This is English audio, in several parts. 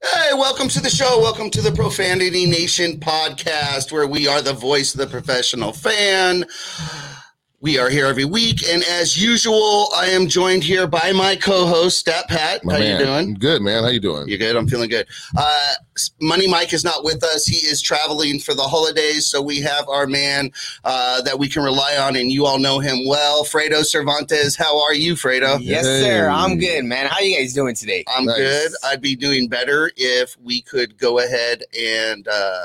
Hey, welcome to the show. Welcome to the Profanity Nation podcast, where we are the voice of the professional fan. We are here every week, and as usual, I am joined here by my co-host, Stat Pat. My How man. you doing? Good, man. How you doing? You good? I'm feeling good. Uh, Money Mike is not with us. He is traveling for the holidays, so we have our man uh, that we can rely on, and you all know him well, Fredo Cervantes. How are you, Fredo? Yes, Hey. sir. I'm good, man. How you guys doing today? I'm Nice. good. I'd be doing better if we could go ahead and uh,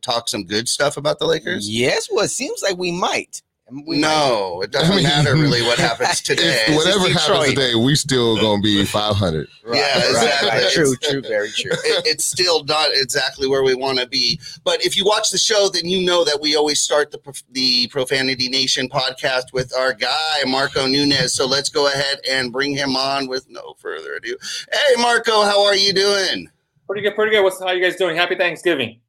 talk some good stuff about the Lakers. Yes. Well, it seems like we might. We no, it doesn't I mean- matter really what happens today. If whatever Detroit. happens today, we still gonna be 500. Might. Yeah, exactly. right, right. True, It's- true, very true. it, it's still not exactly where we want to be. But if you watch the show, then you know that we always start the the Profanity Nation podcast with our guy Marco Nunez. So let's go ahead and bring him on with no further ado. Hey, Marco, how are you doing? Pretty good, pretty good. What's how you guys doing? Happy Thanksgiving.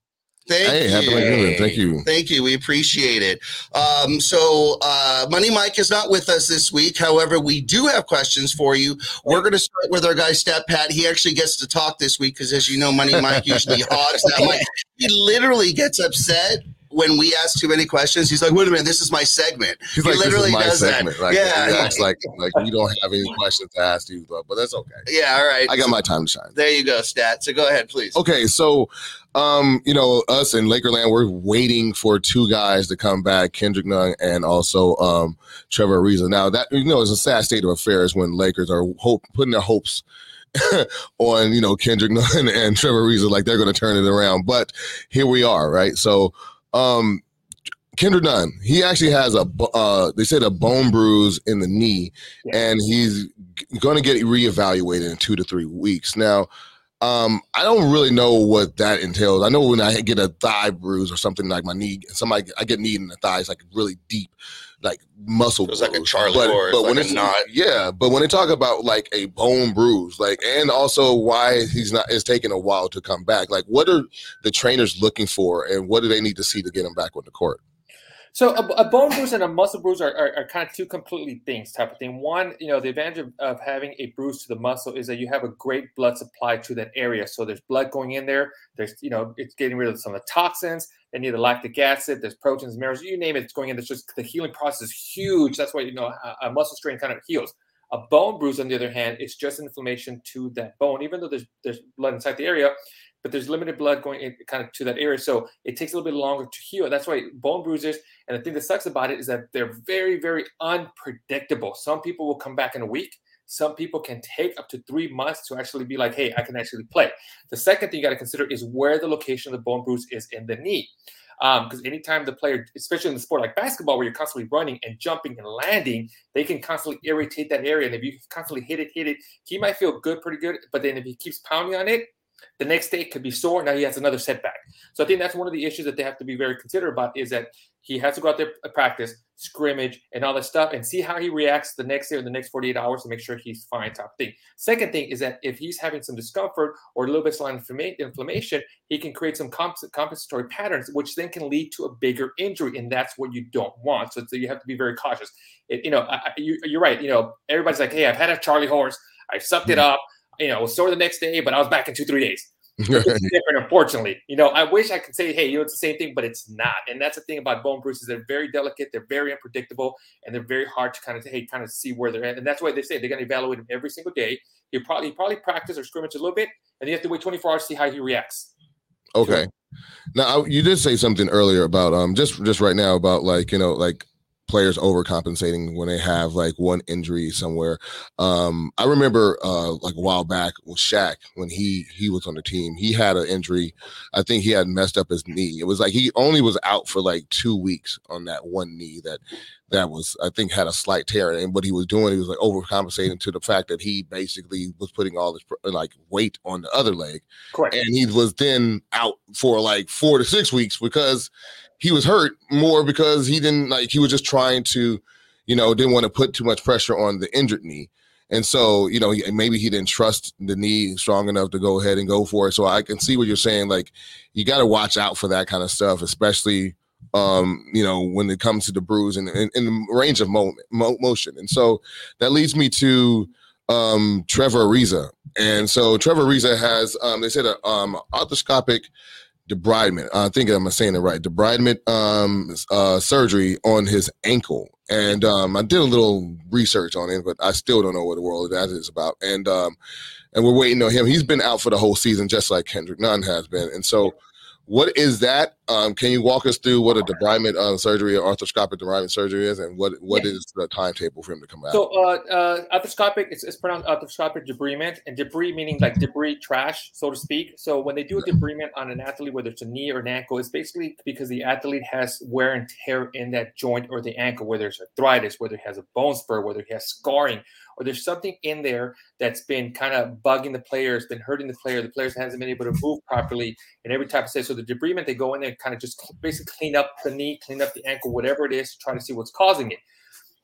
Thank hey, you. happy Thanksgiving. Thank you. Thank you. We appreciate it. Um, so, uh, Money Mike is not with us this week. However, we do have questions for you. We're going to start with our guy, Stat Pat. He actually gets to talk this week because, as you know, Money Mike usually hogs that mic. He literally gets upset when we ask too many questions. He's like, wait a minute, this is my segment. He's He like, literally does that. Like, Yeah. he acts like like we don't have any questions to ask you, but, but that's okay. Yeah, all right. I got my time to shine. There you go, Stat. So go ahead, please. Okay, so um, you know, us in Lakerland, we're waiting for two guys to come back, Kendrick Nunn and also um Trevor Ariza. Now that you know, it's a sad state of affairs when Lakers are hope putting their hopes on you know Kendrick Nunn and Trevor Ariza, like they're going to turn it around. But here we are, right? So um Kendrick Nunn, he actually has a, uh, they said a bone bruise in the knee, and he's going to get reevaluated in two to three weeks. Now, um, I don't really know what that entails. I know when I get a thigh bruise or something like my knee, somebody I get knee in the thigh, it's like really deep, like muscle. It was like a. Charlie but, but like when it's not, yeah, but when they talk about like a bone bruise, like and also why he's not, it's taking a while to come back. Like, what are the trainers looking for, and what do they need to see to get him back on the court? So a, a bone bruise and a muscle bruise are, are, are kind of two completely things type of thing. One, you know, the advantage of, of having a bruise to the muscle is that you have a great blood supply to that area. So there's blood going in there. There's, you know, it's getting rid of some of the toxins. They need the lactic acid. There's proteins, minerals, you name it. It's going in. There's just the healing process is huge. That's why you know a, a muscle strain kind of heals. A bone bruise, on the other hand, is just inflammation to that bone. Even though there's there's blood inside the area, but there's limited blood going in kind of to that area. So it takes a little bit longer to heal. That's why bone bruises, and the thing that sucks about it is that they're very, very unpredictable. Some people will come back in a week. Some people can take up to three months to actually be like, hey, I can actually play. The second thing you got to consider is where the location of the bone bruise is in the knee. Um, because anytime the player, especially in the sport like basketball, where you're constantly running and jumping and landing, they can constantly irritate that area. And if you constantly hit it, hit it, he might feel good, pretty good. But then if he keeps pounding on it, the next day it could be sore. Now he has another setback. So I think that's one of the issues that they have to be very considerate about is that he has to go out there and practice, scrimmage, and all that stuff, and see how he reacts the next day or the next 48 hours to make sure he's fine. Top thing. Second thing is that if he's having some discomfort or a little bit of inflammation, he can create some compensatory patterns, which then can lead to a bigger injury, and that's what you don't want. So, so you have to be very cautious. It, you know, I, you, you're right. You know, everybody's like, "Hey, I've had a Charlie horse. I sucked it hmm. up. You know, I was sore the next day, but I was back in two, three days." it's different, unfortunately. You know, I wish I could say, hey, you know, it's the same thing, but it's not. And that's the thing about bone bruises. They're very delicate, they're very unpredictable, and they're very hard to kind of hey, kind of see where they're at. And that's why they say they're gonna evaluate him every single day. You probably you probably practice or scrimmage a little bit, and you have to wait 24 hours to see how he reacts. Okay. Now I- you did say something earlier about um just just right now about like you know like players overcompensating when they have like one injury somewhere. Um, I remember uh, like a while back with Shaq when he he was on the team. He had an injury. I think he had messed up his knee. It was like he only was out for like two weeks on that one knee that that was I think had a slight tear. And what he was doing, he was like overcompensating to the fact that he basically was putting all this like weight on the other leg. Correct. And he was then out for like four to six weeks because he was hurt more because he didn't like he was just trying to, you know, didn't want to put too much pressure on the injured knee. And so, you know, maybe he didn't trust the knee strong enough to go ahead and go for it. So I can see what you're saying. Like, you got to watch out for that kind of stuff, especially um, you know, when it comes to the bruise and in the range of mo- mo- motion. And so that leads me to um, Trevor Ariza. And so Trevor Ariza has, um, they said, a um, arthroscopic debridement. I think I'm saying it right. Debridement um, uh, surgery on his ankle. And um, I did a little research on it, but I still don't know what the world that is about. And um, and we're waiting on him. He's been out for the whole season, just like Kendrick Nunn has been. And so what is that? Um, can you walk us through what a debridement uh, surgery or arthroscopic debridement surgery is, and what what Yeah. is the timetable for him to come back? So, uh, uh, arthroscopic, it's, it's pronounced arthroscopic debridement, and debris meaning like debris, trash, so to speak. So, when they do a debridement on an athlete, whether it's a knee or an ankle, it's basically because the athlete has wear and tear in that joint or the ankle, whether it's arthritis, whether he has a bone spur, whether he has scarring, or there's something in there that's been kind of bugging the player, it's been hurting the player. The players hasn't been able to move properly, and every type of say. So, the debridement, they go in there kind of just basically clean up the knee, clean up the ankle, whatever it is, to try to see what's causing it.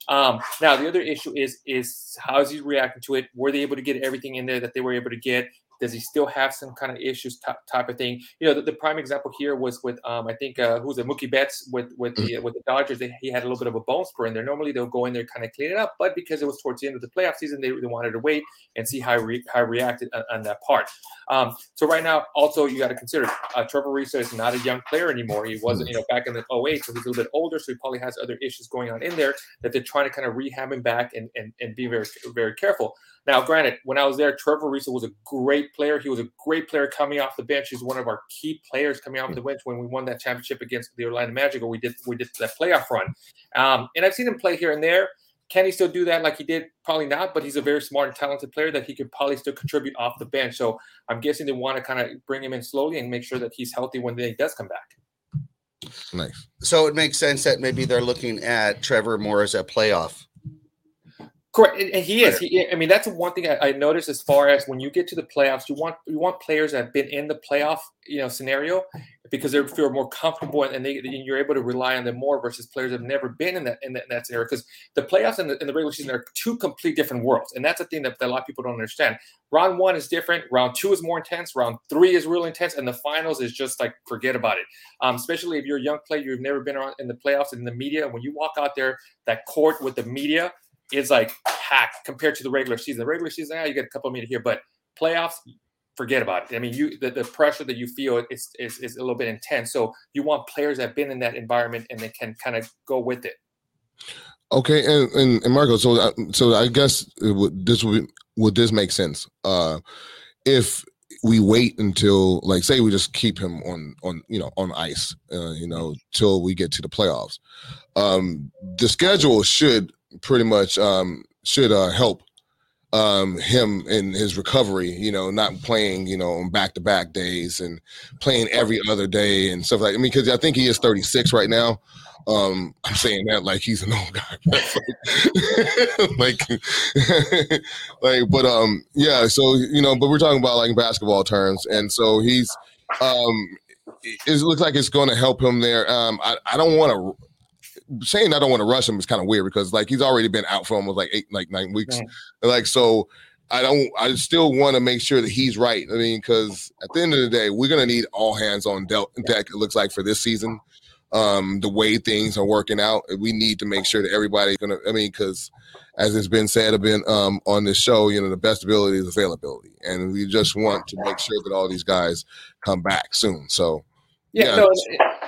Um, now the other issue is is how is he reacting to it? Were they able to get everything in there that they were able to get? Does he still have some kind of issues type, type of thing? You know, the, the prime example here was with um, I think uh, who's it, Mookie Betts with with the with the Dodgers. They, he had a little bit of a bone spur in there. Normally they'll go in there kind of clean it up, but because it was towards the end of the playoff season, they, they wanted to wait and see how he re, how he reacted on, on that part. Um, so right now, also you got to consider uh, Trevor Ariza is not a young player anymore. He wasn't, you know, back in the 08, so he's a little bit older, so he probably has other issues going on in there that they're trying to kind of rehab him back and and, and be very very careful. Now, granted, when I was there, Trevor Ariza was a great player. He was a great player coming off the bench. He's one of our key players coming off the bench when we won that championship against the Orlando Magic, or we did we did that playoff run. Um, and I've seen him play here and there. Can he still do that like he did? Probably not, but he's a very smart and talented player that he could probably still contribute off the bench. So I'm guessing they want to kind of bring him in slowly and make sure that he's healthy when he does come back. nice. So it makes sense that maybe they're looking at Trevor more as a playoff. Correct, he is. He, I mean, that's one thing I, I noticed as far as when you get to the playoffs, you want you want players that have been in the playoff, you know, scenario because they feel more comfortable and, they and you're able to rely on them more versus players that have never been in that in that, in that scenario. Because the playoffs and the, and the regular season are two complete different worlds, and that's the thing that, that a lot of people don't understand. Round one is different. Round two is more intense. Round three is really intense, and the finals is just like forget about it. Um, especially if you're a young player, you've never been around in the playoffs and in the media. When you walk out there, that court with the media is like packed compared to the regular season. The regular season, yeah, you get a couple of media here, but playoffs, forget about it. I mean, you the, the pressure that you feel is, is is a little bit intense. So you want players that have been in that environment and they can kind of go with it. Okay, and and, and Marco, so uh, so I guess would, this would would this make sense? Uh, if we wait until like say we just keep him on on you know on ice, uh, you know, till we get to the playoffs. Um, the schedule should pretty much um should uh help um him in his recovery you know not playing you know on back-to-back days and playing every other day and stuff like i mean because i think he is 36 right now. Um i'm saying that like he's an old guy like like but um yeah so you know but we're talking about like basketball terms. And so he's um it looks like it's going to help him there. Um i, I don't want to saying I don't want to rush him is kind of weird because like he's already been out for almost like eight, like nine weeks. Right. Like so, I don't. I still want to make sure that he's right. I mean, because at the end of the day, we're gonna need all hands on deck. It looks like for this season, um, the way things are working out, we need to make sure that everybody's gonna. I mean, because as it's been said, I've been um on this show, you know, the best ability is availability, and we just want to make sure that all these guys come back soon. So. Yeah, Yeah. no,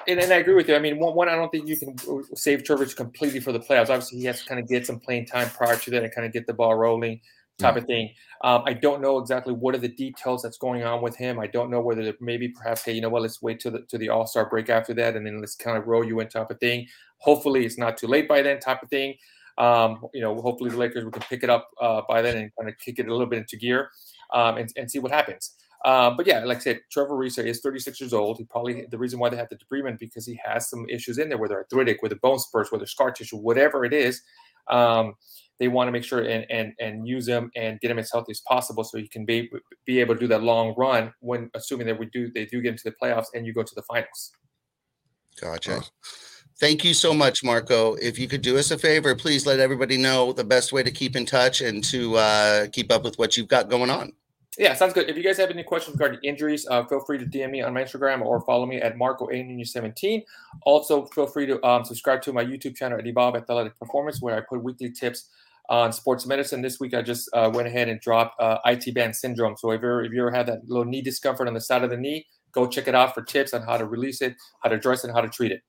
and, and I agree with you. I mean, one, one, I don't think you can save Trevor completely for the playoffs. Obviously, he has to kind of get some playing time prior to that and kind of get the ball rolling, type of thing. Um, I don't know exactly what are the details that's going on with him. I don't know whether maybe perhaps, hey, you know what, let's wait to the to the All Star break after that, and then let's kind of roll you in type of thing. Hopefully, it's not too late by then, type of thing. Um, you know, hopefully the Lakers we can pick it up uh, by then and kind of kick it a little bit into gear um, and, and see what happens. Uh, but yeah, like I said, Trevor Ariza is 36 years old. He probably the reason why they have the debridement because he has some issues in there, whether arthritic, whether bone spurs, whether scar tissue, whatever it is. Um, they want to make sure and, and and use him and get him as healthy as possible so he can be be able to do that long run when assuming that we do they do get into the playoffs and you go to the finals. Gotcha. Thank you so much, Marco. If you could do us a favor, please let everybody know the best way to keep in touch and to uh, keep up with what you've got going on. Yeah, sounds good. If you guys have any questions regarding injuries, uh, feel free to DM me on my Instagram or follow me at Marco A 17 Also, feel free to um, subscribe to my YouTube channel at Evolve Athletic Performance, where I put weekly tips on sports medicine. This week, I just uh, went ahead and dropped uh, IT band syndrome. So if you if you ever have that little knee discomfort on the side of the knee, go check it out for tips on how to release it, how to address it, and how to treat it.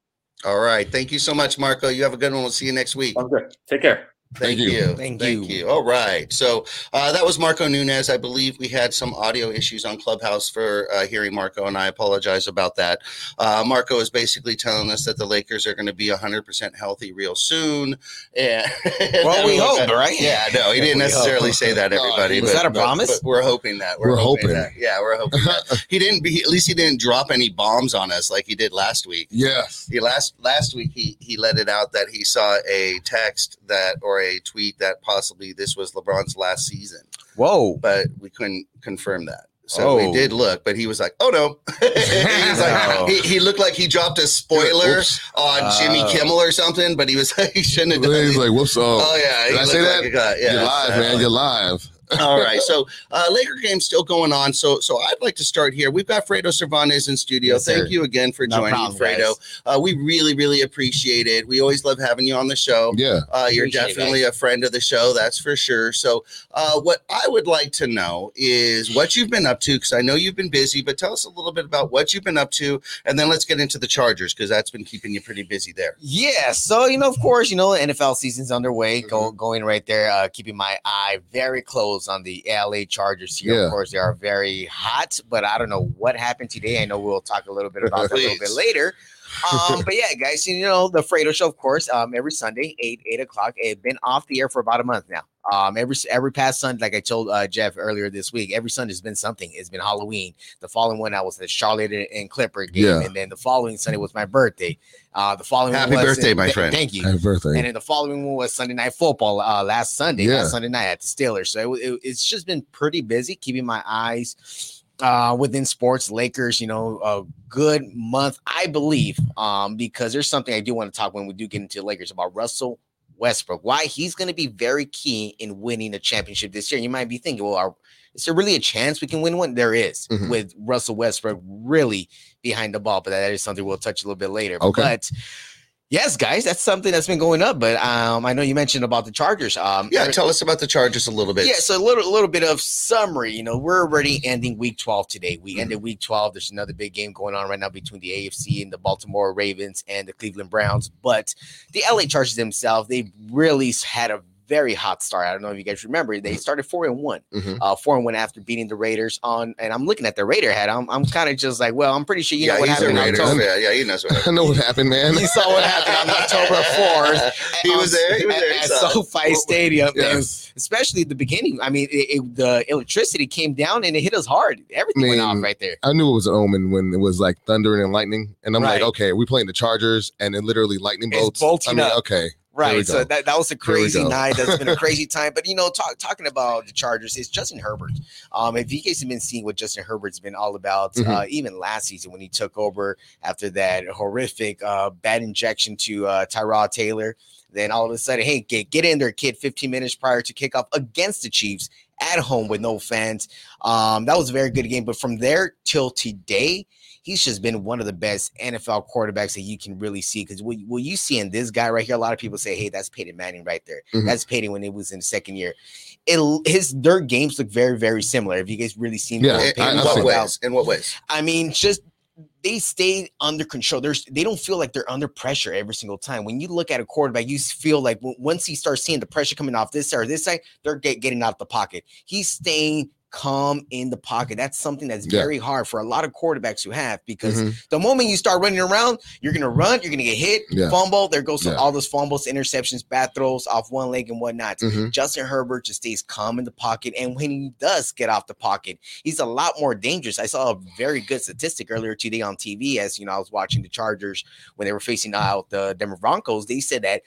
All right. Thank you so much, Marco. You have a good one. We'll see you next week. I'm good. Take care. Thank, Thank you. you. Thank Thank you. you. All right. So uh, that was Marco Nunez. I believe we had some audio issues on Clubhouse for uh, hearing Marco, and I apologize about that. Uh, Marco is basically telling us that the Lakers are going to be 100% healthy real soon. And Well, we hope, right? Yeah, no, he didn't necessarily hope. say that, everybody. was but- that a but- promise? but we're hoping that. We're, We're hoping. hoping. that. Yeah, we're hoping that. he didn't be, at least he didn't drop any bombs on us like he did last week. Yes. He last last week he he let it out that he saw a text that or a tweet that possibly this was LeBron's last season, Whoa. but we couldn't confirm that. So we Oh. did look, but he was like, "Oh no!" He's like, he, he looked like he dropped a spoiler Oops. on Jimmy Oh. Kimmel or something, but he was like, he shouldn't have done. He's it. like, whoops. Oh, oh yeah, he Did I say like that? guy. Yeah, you're live, man. You're live. All right, so uh, Laker game's still going on. So, so I'd like to start here. We've got Fredo Cervantes in studio. Yes, Thank sir. you again for No joining, problem, Fredo. guys. Uh, we really, really appreciate it. We always love having you on the show. Yeah. Uh, you're Appreciate it, definitely a friend of the show, that's for sure. So, uh, what I would like to know is what you've been up to, because I know you've been busy, but tell us a little bit about what you've been up to, and then let's get into the Chargers, because that's been keeping you pretty busy there. Yeah, so you know, of course, you know, NFL season's underway, Mm-hmm. go, going right there. Uh, keeping my eye very close on the LA Chargers here. Yeah. Of course, they are very hot, but I don't know what happened today. I know we'll talk a little bit about that a little bit later. Um, but yeah, guys, you know the Fredo Show, of course, um, every Sunday, eight eight o'clock. It's been off the air for about a month now. Um, every every past Sunday, like I told uh, Jeff earlier this week, every Sunday has been something. It's been Halloween. The following one, I was the Charlotte and- and Clipper game, Yeah. and then the following Sunday was my birthday. Uh, the following Happy one was- birthday, my th- friend. Thank you. Happy birthday. And then the following one was Sunday Night Football uh, last Sunday, Yeah. last Sunday night at the Steelers. So it, it- it's just been pretty busy, keeping my eyes uh, within sports. Lakers, you know, a good month, I believe, um, because there's something I do want to talk when we do get into the Lakers about Russell Westbrook. Why he's going to be very key in winning the championship this year. You might be thinking, well, are, is there really a chance we can win one? There is, Mhm. with Russell Westbrook really behind the ball, but that is something we'll touch a little bit later. Okay. But yes, guys, that's something that's been going up. But um, I know you mentioned about the Chargers. Um, Yeah, tell us about the Chargers a little bit. yeah, so a little little bit of summary. You know, we're already ending week 12 today. We ended week 12. There's another big game going on right now between the AFC and the Baltimore Ravens and the Cleveland Browns. But the LA Chargers themselves, they really had a very hot start. I don't know if you guys remember. They started four and one, Mhm. uh, four and one after beating the Raiders on. And I'm looking at the Raider hat. I'm, I'm kind of just like, well, I'm pretty sure you yeah, know what he's a happened in Raiders. October. Yeah, yeah, he knows what I know what happened, man. He saw what happened on October 4th. He was there. He was at, there. He at saw it. SoFi Stadium. And especially the beginning. I mean, it, it- the electricity came down and it hit us hard. Everything went off right there. I knew it was an omen when it was like thundering and lightning, and I'm Right. like, okay, we playing the Chargers, and then literally lightning It's bolts. bolting I mean, up. okay, we Right. So that, that was a crazy night. That's been a crazy time. But you know, talk, talking about the Chargers, it's Justin Herbert. Um, if you guys have been seeing what Justin Herbert's been all about, Mhm. uh, even last season when he took over after that horrific uh, bad injection to uh, Tyrod Taylor, then all of a sudden, hey, get get in there, kid. 15 minutes prior to kickoff against the Chiefs at home with no fans. Um, that was a very good game. But from there till today, he's just been one of the best NFL quarterbacks that you can really see. Because what, what you see in this guy right here, a lot of people say, "Hey, that's Peyton Manning right there. Mhm. That's Peyton when he was in the second year." It, his their games look very, very similar. Have you guys really seen? Yeah, what In, Peyton in I- I've what seen ways? In what ways? I mean, just they stay under control. There's they don't feel like they're under pressure every single time. When you look at a quarterback, you feel like once he starts seeing the pressure coming off this side or this side, they're get, getting out of the pocket. He's staying calm in the pocket. That's something that's Yeah. very hard for a lot of quarterbacks to have because Mhm. the moment you start running around, you're gonna run, you're gonna get hit, Yeah. fumble. There goes Yeah. all those fumbles, interceptions, bad throws off one leg and whatnot. Mhm. Justin Herbert just stays calm in the pocket, and when he does get off the pocket, he's a lot more dangerous. I saw a very good statistic earlier today on TV as you know I was watching the Chargers when they were facing out the Denver Broncos. They said that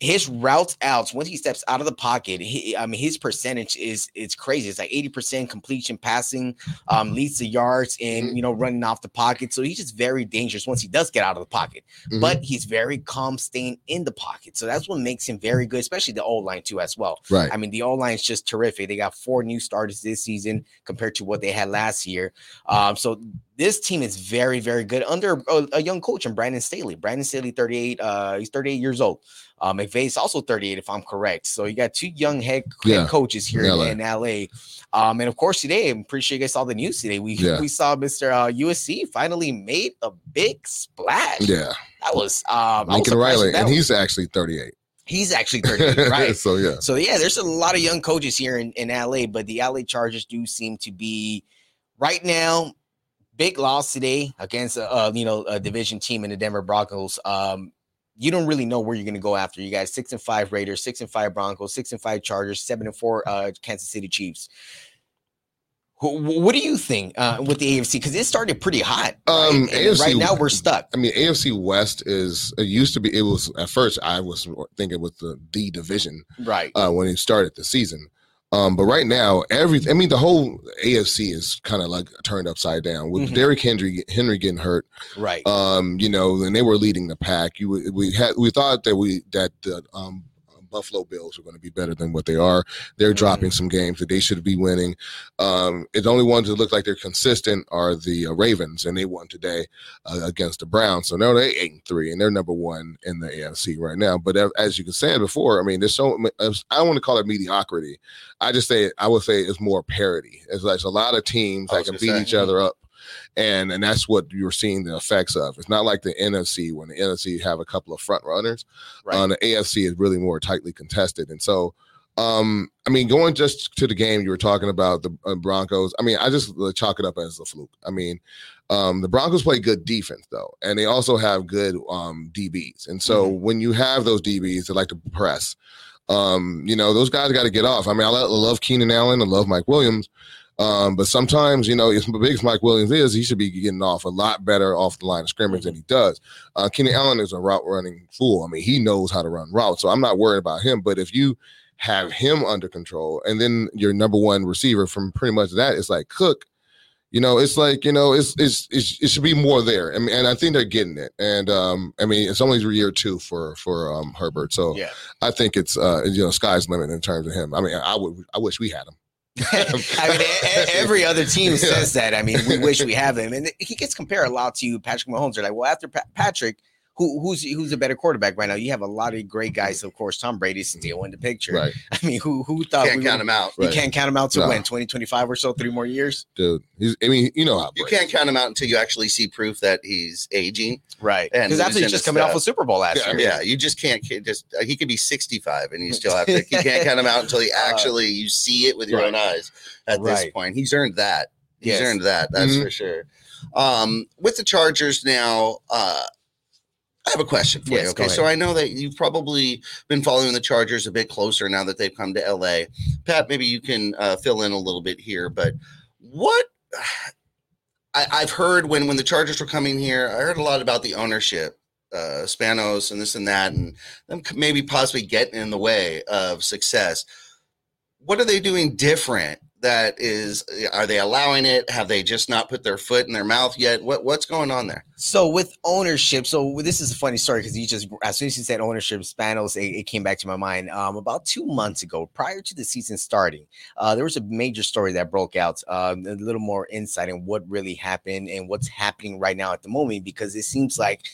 his routes outs once he steps out of the pocket he, i mean his percentage is it's crazy it's like 80% completion passing um leads to yards and you know running off the pocket so he's just very dangerous once he does get out of the pocket Mhm. but he's very calm staying in the pocket so that's what makes him very good especially the old line too as well Right. I mean, the old line is just terrific. They got four new starters this season compared to what they had last year. Um, so this team is very, very good under a, a young coach and Brandon Staley. Brandon Staley, 38, uh, he's 38 years old. Uh, McVay's also 38, if I'm correct. So you got two young head, head Yeah. coaches here LA. in LA. Um, and of course, today, I'm pretty sure you guys saw the news today. We Yeah. we saw Mr. Uh, USC finally made a big splash. Yeah. That was um I was Lincoln Riley, and he's actually 38. he's actually 38, right? so yeah. So yeah, there's a lot of young coaches here in, in LA, but the LA Chargers do seem to be right now big loss today against a, uh you know a division team in the Denver Broncos. Um, you don't really know where you're going to go after. You guys six and five Raiders, six and five Broncos, six and five Chargers, seven and four uh, Kansas City Chiefs. Wh- wh- What do you think uh, with the AFC? Because it started pretty hot. right? Um, AFC right now we're stuck. I mean, AFC West is it used to be. It was at first I was thinking with the D division Right. uh, when it started the season. Um, but right now, every I mean, the whole AFC is kind of like turned upside down with Mhm. Derrick Henry Henry getting hurt. Right. Um, you know, and they were leading the pack. You we had we thought that we that the um Buffalo Bills are going to be better than what they are. They're Mhm. dropping some games that they should be winning. Um, the only ones that look like they're consistent are the uh, Ravens, and they won today uh, against the Browns. So now they're eight and three, and they're number one in the AFC right now. But as you can say before, I mean, there's so I don't want to call it mediocrity. I just say I would say it's more parity. It's like a lot of teams that can beat each other up and and that's what you're seeing the effects of. It's not like the NFC when the NFC have a couple of front runners. Right. On the AFC is really more tightly contested, and so um I mean going just to the game you were talking about the uh, Broncos. I mean I just uh, chalk it up as a fluke. I mean um the Broncos play good defense though, and they also have good um DBs, and so when you have those DBs that like to press. Um, you know, those guys got to get off. I mean, I love Keenan Allen, I love Mike Williams, um, but sometimes, you know, as big as Mike Williams is, he should be getting off a lot better off the line of scrimmage than he does. Uh, Kenny Allen is a route running fool. I mean, he knows how to run routes, so I'm not worried about him. But if you have him under control, and then your number one receiver from pretty much that is like Cook, you know, it's like you know, it's it's, it's it should be more there. I mean, and I think they're getting it. And um, I mean, it's only year two for for um Herbert, so Yeah. I think it's uh you know sky's the limit in terms of him. I mean, I would I wish we had him. I mean, every other team Yeah. says that. I mean, we wish we have him, and he gets compared a lot to Patrick Mahomes. They're like, well, after Pa- Patrick, who who's who's a better quarterback right now? You have a lot of great guys. Of course, Tom Brady's still in the picture. Right, I mean, who who thought Can't we count would- him out. You Right. can't count him out to No. win 2025 or so, three more years. dude. He's I mean, you know how You can't count him out until you actually see proof that he's aging. Right. And Because after he's losing just his coming off stuff. a Super Bowl last Yeah, year. Yeah, you just can't can't just uh, he could be 65 and you still have to you can't count him out until you actually you see it with your own eyes at this point. He's earned that. He's Yes. earned that. That's Mhm. for sure. Um with the Chargers now uh I have a question for Yes, you. Okay, so. I know that you've probably been following the Chargers a bit closer now that they've come to LA. Pat, maybe you can uh, fill in a little bit here, but what I, I've heard when when the Chargers were coming here, I heard a lot about the ownership, uh, Spanos and this and that, and them maybe possibly getting in the way of success. What are they doing different? That is, are they allowing it? Have they just not put their foot in their mouth yet? What what's going on there? So with ownership, so this is a funny story because you just as soon as you said ownership, Spanos, it, it came back to my mind. Um, about two months ago, prior to the season starting, uh, there was a major story that broke out. Um, a little more insight in what really happened and what's happening right now at the moment, because it seems like.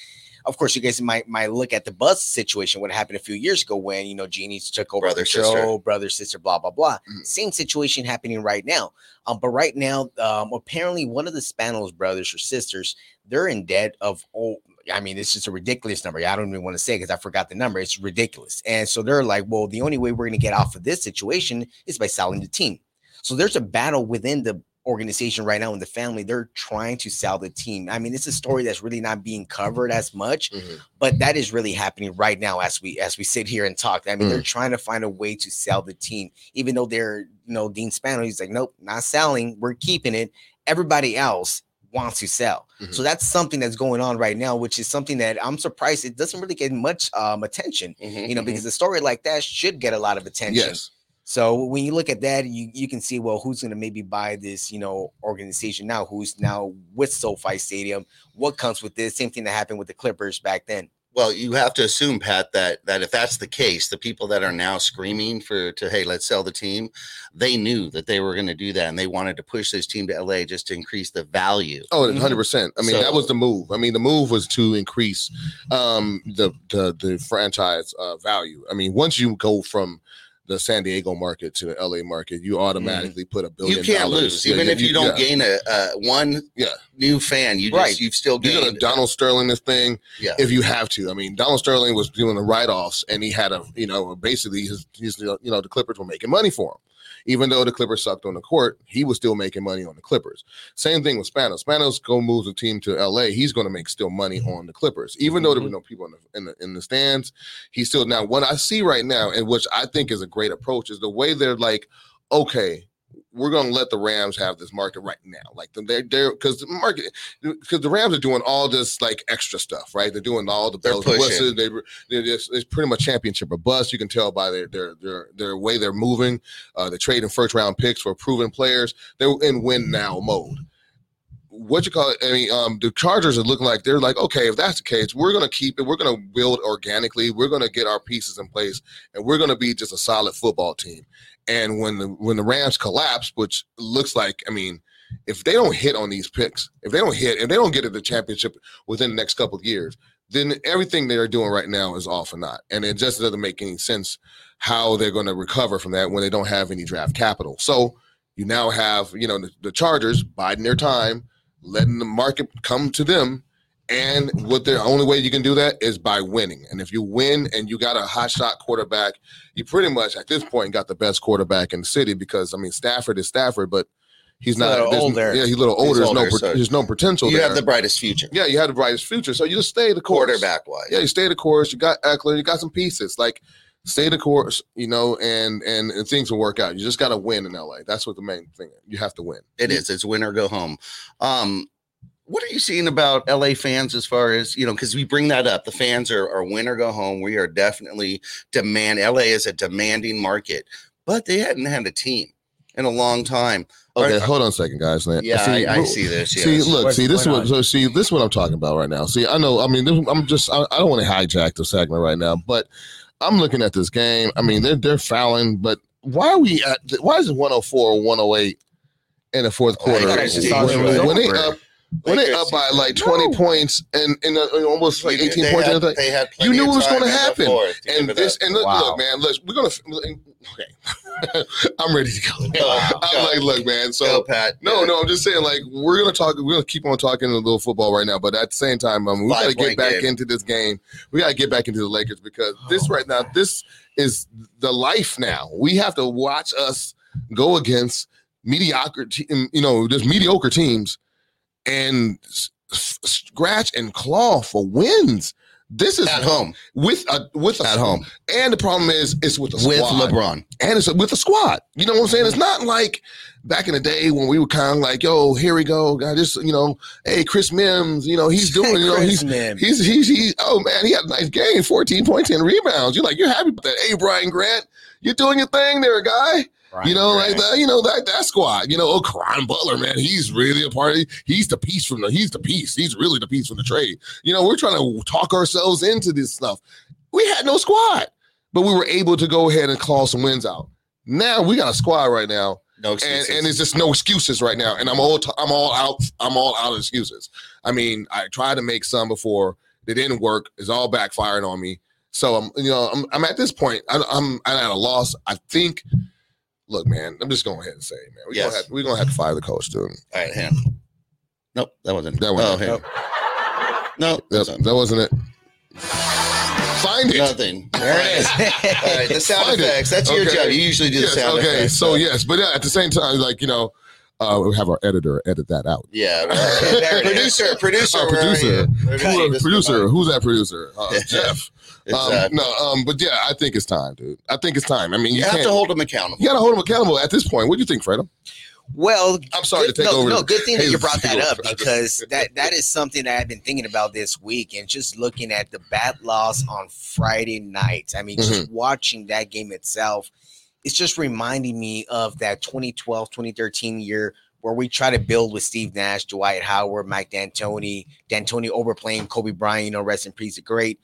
Of course, you guys might might look at the Buss situation. What happened a few years ago when you know Jeanie's took over Brother, control, sister. brother, sister, blah blah blah. Mhm. Same situation happening right now. Um, but right now, um, apparently one of the Spanos brothers or sisters they're in debt of oh I mean, it's just a ridiculous number. I don't even want to say because I forgot the number. It's ridiculous. And so they're like, well, the only way we're going to get off of this situation is by selling the team. So there's a battle within the organization right now in the family. They're trying to sell the team. I mean, it's a story that's really not being covered as much, Mhm. but that is really happening right now as we as we sit here and talk. I mean, Mm. they're trying to find a way to sell the team, even though they're you know Dean Spano. He's like, nope, not selling. We're keeping it. Everybody else wants to sell. Mhm. So that's something that's going on right now, which is something that I'm surprised it doesn't really get much um, attention. You know, because a story like that should get a lot of attention. Yes. So when you look at that, you you can see well who's going to maybe buy this, you know, organization now, who's now with SoFi Stadium. What comes with this? Same thing that happened with the Clippers back then. Well, you have to assume, Pat, that that if that's the case, the people that are now screaming for to hey, let's sell the team, they knew that they were going to do that, and they wanted to push this team to LA just to increase the value. Oh, Mhm. 100 percent. I mean, So- that was the move. I mean, the move was to increase um, the the the franchise uh, value. I mean, once you go from the San Diego market to the LA market, you automatically put a billion. You can't dollars. lose, Yeah, even yeah, if you don't yeah. gain a, a one new fan. You just Right. you've still You're gained. gonna Donald Sterling this thing yeah, if you have to. I mean, Donald Sterling was doing the write offs, and he had a you know basically his, his you know the Clippers were making money for him. Even though the Clippers sucked on the court, he was still making money on the Clippers. Same thing with Spanos. Spanos go moves the team to LA. He's going to make still money mm-hmm. on the Clippers, even though there were mm-hmm. no people in the, in the in the stands. He's still now. What I see right now, and which I think is a great approach, is the way they're like, okay, we're going to let the Rams have this market right now. Like they're they're because the market because the Rams are doing all this like extra stuff, right? They're doing all the bells and whistles. They they're just, it's pretty much championship or bust. You can tell by their their their their way they're moving. Uh, they're trading first round picks for proven players. They're in win now mode. What you call it? I mean, um, the Chargers are looking like they're like, okay, if that's the case, we're gonna keep it. We're gonna build organically. We're gonna get our pieces in place, and we're gonna be just a solid football team. And when the when the Rams collapse, which looks like, I mean, if they don't hit on these picks, if they don't hit, if they don't get to the championship within the next couple of years, then everything they're doing right now is off and not. And it just doesn't make any sense how they're going to recover from that when they don't have any draft capital. So you now have, you know, the, the Chargers biding their time, letting the market come to them. And what the only way you can do that is by winning. And if you win and you got a hot shot quarterback, you pretty much at this point got the best quarterback in the city because I mean Stafford is Stafford, but he's He's not older. Yeah, he's a little He's older. There's older, no so there's no potential you there. have the brightest future, yeah, you have the brightest future. So you just stay the course. quarterback wise. Yeah, you stay the course. You got Ekeler. You got some pieces. Like stay the course, you know, and and, and things will work out. You just got to win in LA. That's what the main thing. Is. You have to win. It is. It's win or go home. Um, what are you seeing about LA fans as far as you know? Because we bring that up. The fans are, are win or go home. We are definitely demand. LA is a demanding market, but they hadn't had a team in a long time. Okay, Are- hold on a second, guys. Lan- Yeah, I, I see this. See, Yes. look, What's see, this is what. So, see, this is what I'm talking about right now. See, I know. I mean, this, I'm just. I, I don't want to hijack the segment right now, but I'm looking at this game. I mean, they're they're fouling, but why are we at? Why is it 104 or 108 in the fourth Oh, quarter? I when, gotta see what when, when they up, when they up by like 20 points and and uh, almost like They 18 had- points, and They had you knew of it was going to happen. fourth to give And this, and look, Wow. look, man, look, we're gonna. Okay, I'm ready to go. Go, I'm go. like, look, man. So Go, Pat. no, no, I'm just saying, like, we're gonna talk, we're gonna keep on talking a little football right now, but at the same time, um, we gotta get back game. into this game. We gotta get back into the Lakers because this right now, this is the life now. We have to watch us go against mediocre, te- you know, just mediocre teams and s- scratch and claw for wins. This is at home. with a with a At home. and the problem is it's with the With squad LeBron. and it's with the squad. You know what I'm saying? It's mm-hmm. not like back in the day when we were kind of like, "Yo, here we go, guy." Just you know, hey, Chris Mims, you know, he's doing, you know, he's man. he's he's he's. Oh man, he had a nice game, 14 points, 10 rebounds. You're like, you're happy about that? Hey, Brian Grant, you're doing your thing there, guy. You know, like that, you know that that squad. You know, oh, Caron Butler, man, he's really a part of. He's the piece from the. He's the piece. He's really the piece from the trade. You know, we're trying to talk ourselves into this stuff. We had no squad, but we were able to go ahead and claw some wins out. Now we got a squad right now, No and excuses. and it's just no excuses right now. And I'm all t- I'm all out. I'm all out of excuses. I mean, I tried to make some before they didn't work. It's all backfiring on me. So I'm you know I'm I'm at this point. I, I'm I'm at a loss. I think. Look, man, I'm just going ahead and say, man, we're Yes. gonna have, we're gonna have to fire the coach, dude. All right, hand. Nope, that wasn't. That wasn't Oh, it. him. No, That, that wasn't it. Find it. Nothing. There it is. All right, the sound Find it. effects. That's your job. You usually do the sound okay, effects. so yes, but uh, at the same time, like you know, uh, we have our editor edit that out. Yeah. There it is. producer, producer, Our where producer. Who, Producer, uh, who's that producer? Uh, Jeff. Um, no, um, but yeah, I think it's time, dude. I think it's time. I mean, you, you have to hold them accountable. you got to hold them accountable at this point. What do you think, Fredo? Well, I'm sorry good, to take no, over. No, good thing that you brought that up because that that is something that I've been thinking about this week and just looking at the bad loss on Friday night. I mean, Mm-hmm. just watching that game itself, it's just reminding me of that 2012, 2013 year where we try to build with Steve Nash, Dwight Howard, Mike D'Antoni, D'Antoni overplaying Kobe Bryant, you know, rest in peace, great.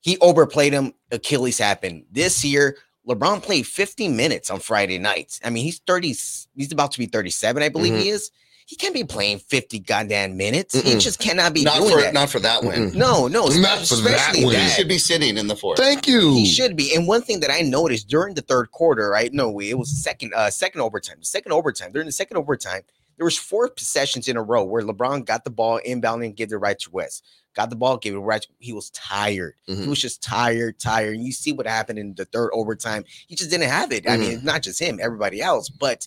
He overplayed him. Achilles happened. This year, LeBron played 50 minutes on Friday nights. I mean, he's 30, he's about to be 37, I believe mm-hmm. he is. He can't be playing 50 goddamn minutes. He Mm-mm. just cannot be Not doing for that. not for that win. Mm-mm. no, no, Not for that win. He should be sitting in the fourth. Thank you. He should be. And one thing that I noticed during the third quarter, right? No, it was second uh second overtime. The second overtime. During the second overtime, there was four possessions in a row where LeBron got the ball inbound and gave it right to West. Got the ball, gave it right. To, he was tired. He Mhm. was just tired, tired. And you see what happened in the third overtime. He just didn't have it. I mean, Mm-hmm. not just him, everybody else. But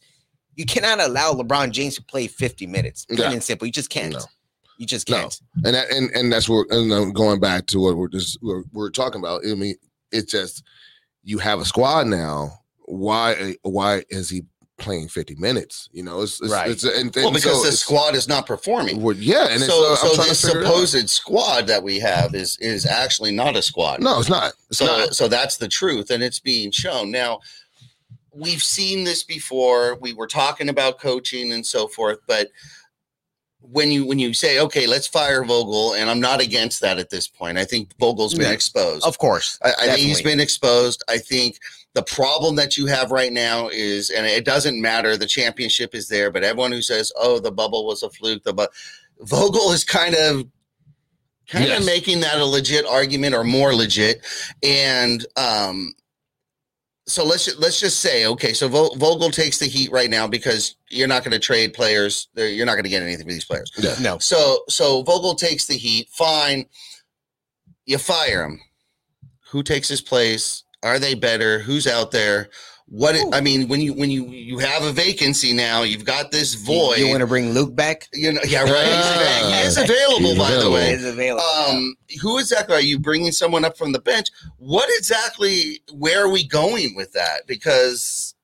you cannot allow LeBron James to play 50 minutes. Plain Yeah. and simple. You just can't. No. You just can't. No. and that, and and that's what and going back to what we're just we're, we're talking about. I mean, it's just you have a squad now. Why why is he playing fifty minutes? You know, it's, it's Right. It's, and, and well, because so the it's- squad is not performing. well, yeah, and it's, so, uh, so trying this to figure it out. supposed squad that we have is is actually not a squad. No, it's not. It's so not. so that's the truth, and it's being shown now. We've seen this before. We were talking about coaching and so forth, but when you when you say okay, let's fire Vogel, and I'm not against that at this point. I think Vogel's been Yeah. exposed. Of course. I, I think he's been exposed. I think the problem that you have right now is, and it doesn't matter, the championship is there, but everyone who says, "Oh, the bubble was a fluke," the bu-, Vogel is kind of kind Yes. of making that a legit argument or more legit, and um. So let's let's just say okay. So Vogel takes the heat right now because you're not going to trade players. You're not going to get anything for these players. Yeah. No. So so Vogel takes the heat. Fine. You fire him. Who takes his place? Are they better? Who's out there? What it, I mean, when you when you you have a vacancy now, you've got this void. You, want to bring Luke back? You know, yeah, right. Ah. he is available, He's by the way. Is available. Um, who exactly are you bringing someone up from the bench? What exactly? Where are we going with that? Because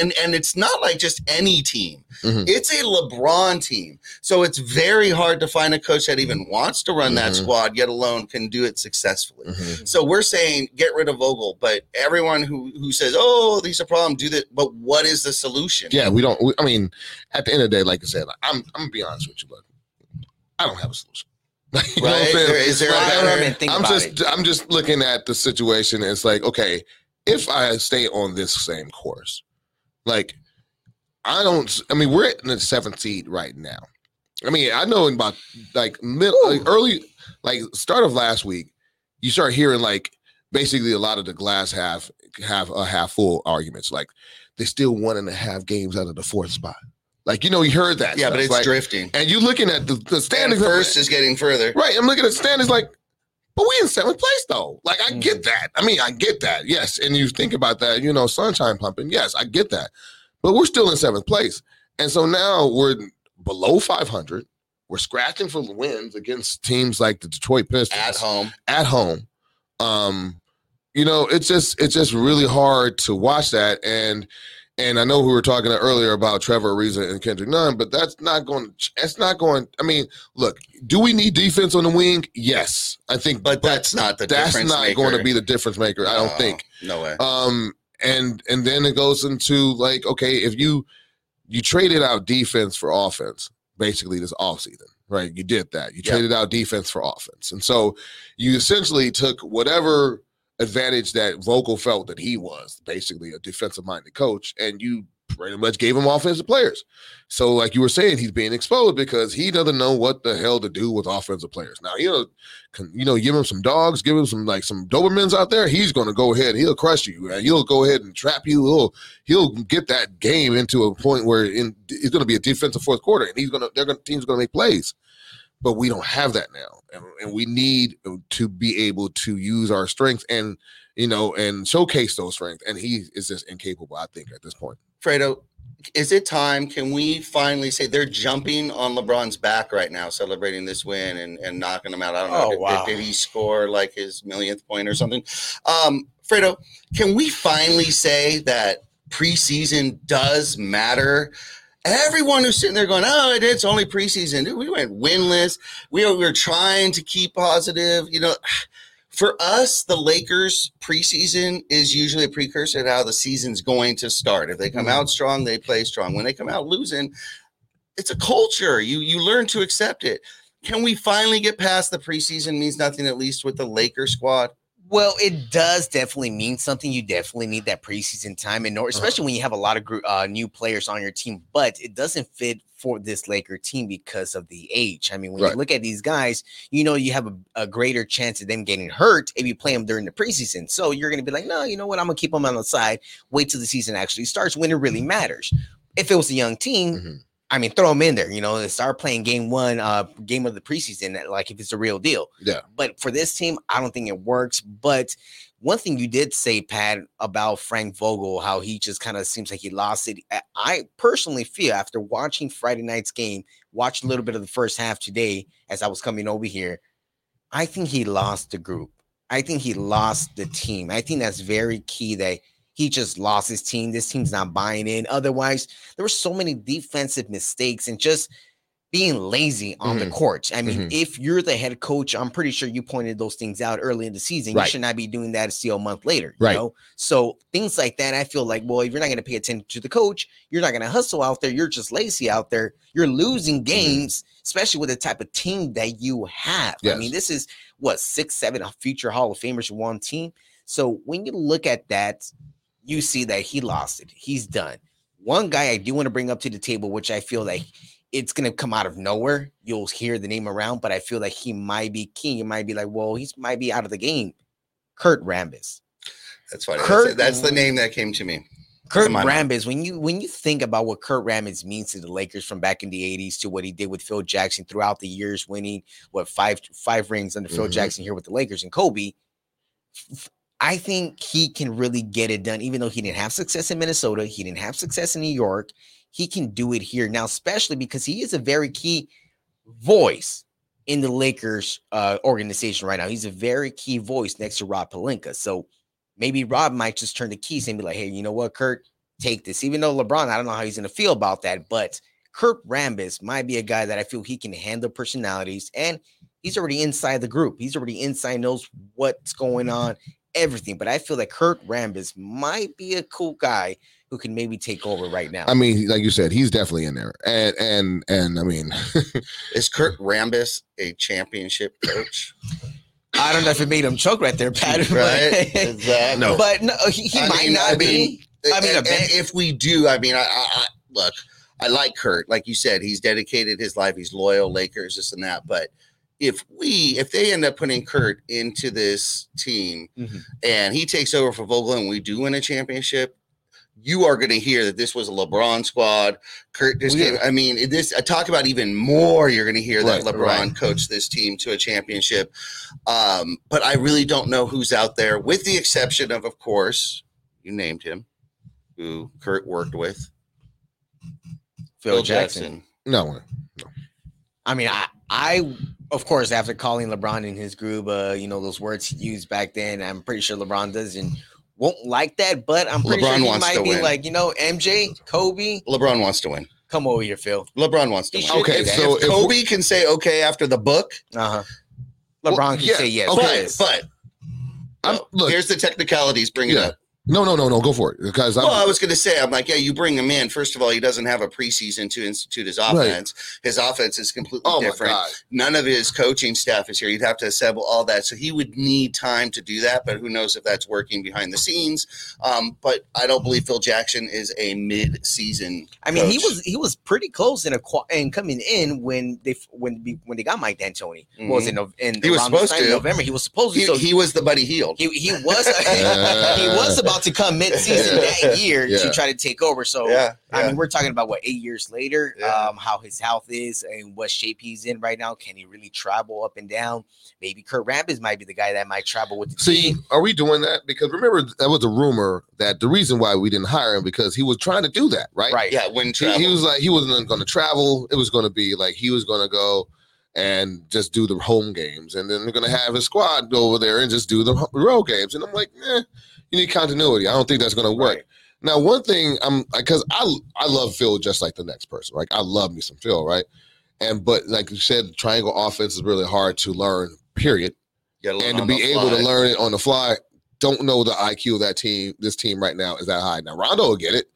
and and it's not like just any team. Mhm. It's a LeBron team, so it's very hard to find a coach that even wants to run that Mhm. squad, yet alone can do it successfully. Mhm. So we're saying get rid of Vogel, but everyone who who says, "Oh, these are problems," do that. But what is the solution? Yeah, we don't. We, I mean, at the end of the day, like I said, I'm I'm gonna be honest with you, but I don't have a solution. You know I'm Right? There- is there a Like, I better- think I'm just it. I'm just looking at the situation. It's like, okay, if I stay on this same course, like I don't. I mean, we're in the seventh seed right now. I mean, I know in about like middle, like early, like start of last week, you start hearing like basically a lot of the glass half half uh, half full arguments. Like they still one and a half games out of the fourth spot. Like you know, you heard that. yeah, stuff, but it's like- drifting. and you're looking at the, the And standings. first is getting further. Right. I'm looking at standings like, but we in seventh place though. Like I Mm-hmm. get that. I mean, I get that. Yes. And you think about that, you know, sunshine pumping. Yes, I get that. But we're still in seventh place. And so now we're below 500. We're scratching for wins against teams like the Detroit Pistons At home, at home. Um, you know, it's just it's just really hard to watch that. And and I know we were talking earlier about Trevor Ariza and Kendrick Nunn, but that's not going. It's not going. I mean, look, do we need defense on the wing? Yes, I think, but that's not the that's not maker. going to be the difference maker. I don't think. No way. Um, and and then it goes into like, okay, if you you traded out defense for offense, basically this offseason, right? You did that. You Yeah. traded out defense for offense. And so you essentially took whatever advantage that Vogel felt that he was, basically a defensive minded coach, and you pretty much gave him offensive players. So, like you were saying, he's being exposed because he doesn't know what the hell to do with offensive players. Now, you know, you know, give him some dogs, give him some like some Dobermans out there. He's going to go ahead. He'll crush you. Man. He'll go ahead and trap you. He'll he'll get that game into a point where in, it's going to be a defensive fourth quarter, and he's going to going team's going to make plays. But we don't have that now, and, and we need to be able to use our strengths and you know and showcase those strengths. And he is just incapable, I think, at this point. Fredo, is it time? Can we finally say they're jumping on LeBron's back right now, celebrating this win and, and knocking him out? I don't know. Oh, did, wow. did he score like his millionth point or something? Um, Fredo, can we finally say that preseason does matter? Everyone who's sitting there going, "Oh, it's only preseason." Dude, we went winless. We were, we were trying to keep positive. You know, for us, the Lakers preseason is usually a precursor to how the season's going to start. If they come mm-hmm. out strong, they play strong. When they come out losing, it's a culture. You you learn to accept it. Can we finally get past the preseason means nothing, at least with the Lakers squad? Well, it does definitely mean something. You definitely need that preseason time, and nor- especially when you have a lot of gr- uh, new players on your team. But it doesn't fit for this Laker team because of the age. I mean, when Right. you look at these guys, you know you have a, a greater chance of them getting hurt if you play them during the preseason. So you're going to be like, no, you know what? I'm going to keep them on the side. Wait till the season actually starts when it really matters. If it was a young team, Mhm. I mean, throw them in there. You know, and start playing game one, uh, game of the preseason, like if it's a real deal. Yeah. But for this team, I don't think it works. But one thing you did say, Pat, about Frank Vogel, how he just kind of seems like he lost it. I- I personally feel after watching Friday night's game, watched a little bit of the first half today as I was coming over here. I think he lost the group. I think he lost the team. I think that's very key that he just lost his team. This team's not buying in. Otherwise, there were so many defensive mistakes and just being lazy on the Mhm. court. I mean, Mhm. if you're the head coach, I'm pretty sure you pointed those things out early in the season. Right. You should not be doing that still a month later. You Right. know? So things like that, I feel like, well, if you're not going to pay attention to the coach, you're not going to hustle out there. You're just lazy out there. You're losing games, especially with the type of team that you have. I mean, this is what six, seven future Hall of Famers one team. So when you look at that, you see that he lost it. He's done. One guy I do want to bring up to the table, which I feel like it's going to come out of nowhere. You'll hear the name around, but I feel like he might be king. You might be like, well, he's might be out of the game. Kurt Rambis. That's funny. Kurt- that's, that's the name that came to me. Kurt To my mind. Rambis, when you when you think about what Kurt Rambis means to the Lakers from back in the 80s to what he did with Phil Jackson throughout the years, winning what five five rings under Phil Mhm. Jackson here with the Lakers and Kobe. f- I think he can really get it done, even though he didn't have success in Minnesota, he didn't have success in New York. He can do it here now, especially because he is a very key voice in the Lakers uh, organization right now. He's a very key voice next to Rob Pelinka. So maybe Rob might just turn the keys and be like, hey, you know what, Kurt, take this. Even though LeBron, I don't know how he's going to feel about that, but Kurt Rambis might be a guy that I feel he can handle personalities and he's already inside the group. He's already inside, knows what's going on, everything. But I feel like Kurt Rambis might be a cool guy who can maybe take over right now. I mean, like you said, he's definitely in there, and and and I mean, Is Kurt Rambis a championship coach? I don't know if it made him choke right there, Pat. but- Right? Exactly. No. But no, he, he might mean- not I be. mean, I mean, and- and if we do, I mean, I, I, I look, I like Kurt. Like you said, he's dedicated his life. He's loyal, Lakers, this and that. But if we, if they end up putting Kurt into this team Mhm. and he takes over for Vogel and we do win a championship, you are going to hear that this was a LeBron squad. Kurt just Yeah. gave, I mean, this, I talk about even more. You're going to hear that LeBron right. coached this team to a championship. Um, but I really don't know who's out there, with the exception of, of course, you named him, who Kurt worked with, Phil Jackson. no, I mean, I, I, of course, after calling LeBron in his group, uh, you know, those words he used back then, I'm pretty sure LeBron doesn't won't like that, but I'm pretty LeBron sure he wants might to be win. like, you know, MJ, Kobe, LeBron wants to win. come over here, Phil. LeBron wants to He win. should Okay, do so if if Kobe can say okay after the book, uh-huh. Well, LeBron can yeah, say yes. okay. but yes. but I'm, look, here's the technicalities. Bring it up. No, no, no, no, go for it because I'm, Well, I was going to say, I'm like, yeah, you bring him in. First of all, he doesn't have a preseason to institute his offense. His offense is completely oh my different. god, None of his coaching staff is here. You'd have to assemble all that. So he would need time to do that, but who knows if that's working behind the scenes. Um, but I don't believe Phil Jackson is a mid-season. I mean, he was he was pretty close in a and coming in when they when when they got Mike D'Antoni. What was? In, in Mm-hmm. He was supposed in to. November. He was supposed to. He, so he was the buddy healed. he, he was he was about about to come mid-season that year Yeah. to try to take over. So yeah, I mean, we're talking about what eight years later, Yeah. um, how his health is and what shape he's in right now. Can he really travel up and down? Maybe Kurt Rambis might be the guy that might travel with the See, team. are we doing that? Because remember, that was a rumor that the reason why we didn't hire him because he was trying to do that, right? Right. yeah, when He, he was like he wasn't going to travel. It was going to be like he was going to go and just do the home games, and then they're going to have his squad go over there and just do the road games. And I'm like, eh, you need continuity. I don't think that's going to work. Right. Now, one thing I'm because I I love Phil just like the next person. Right, I love me some Phil. Right, and but like you said, triangle offense is really hard to learn. Period and to be able to learn it on the fly. Don't know the IQ of that team. This team right now is that high. Now Rondo will get it.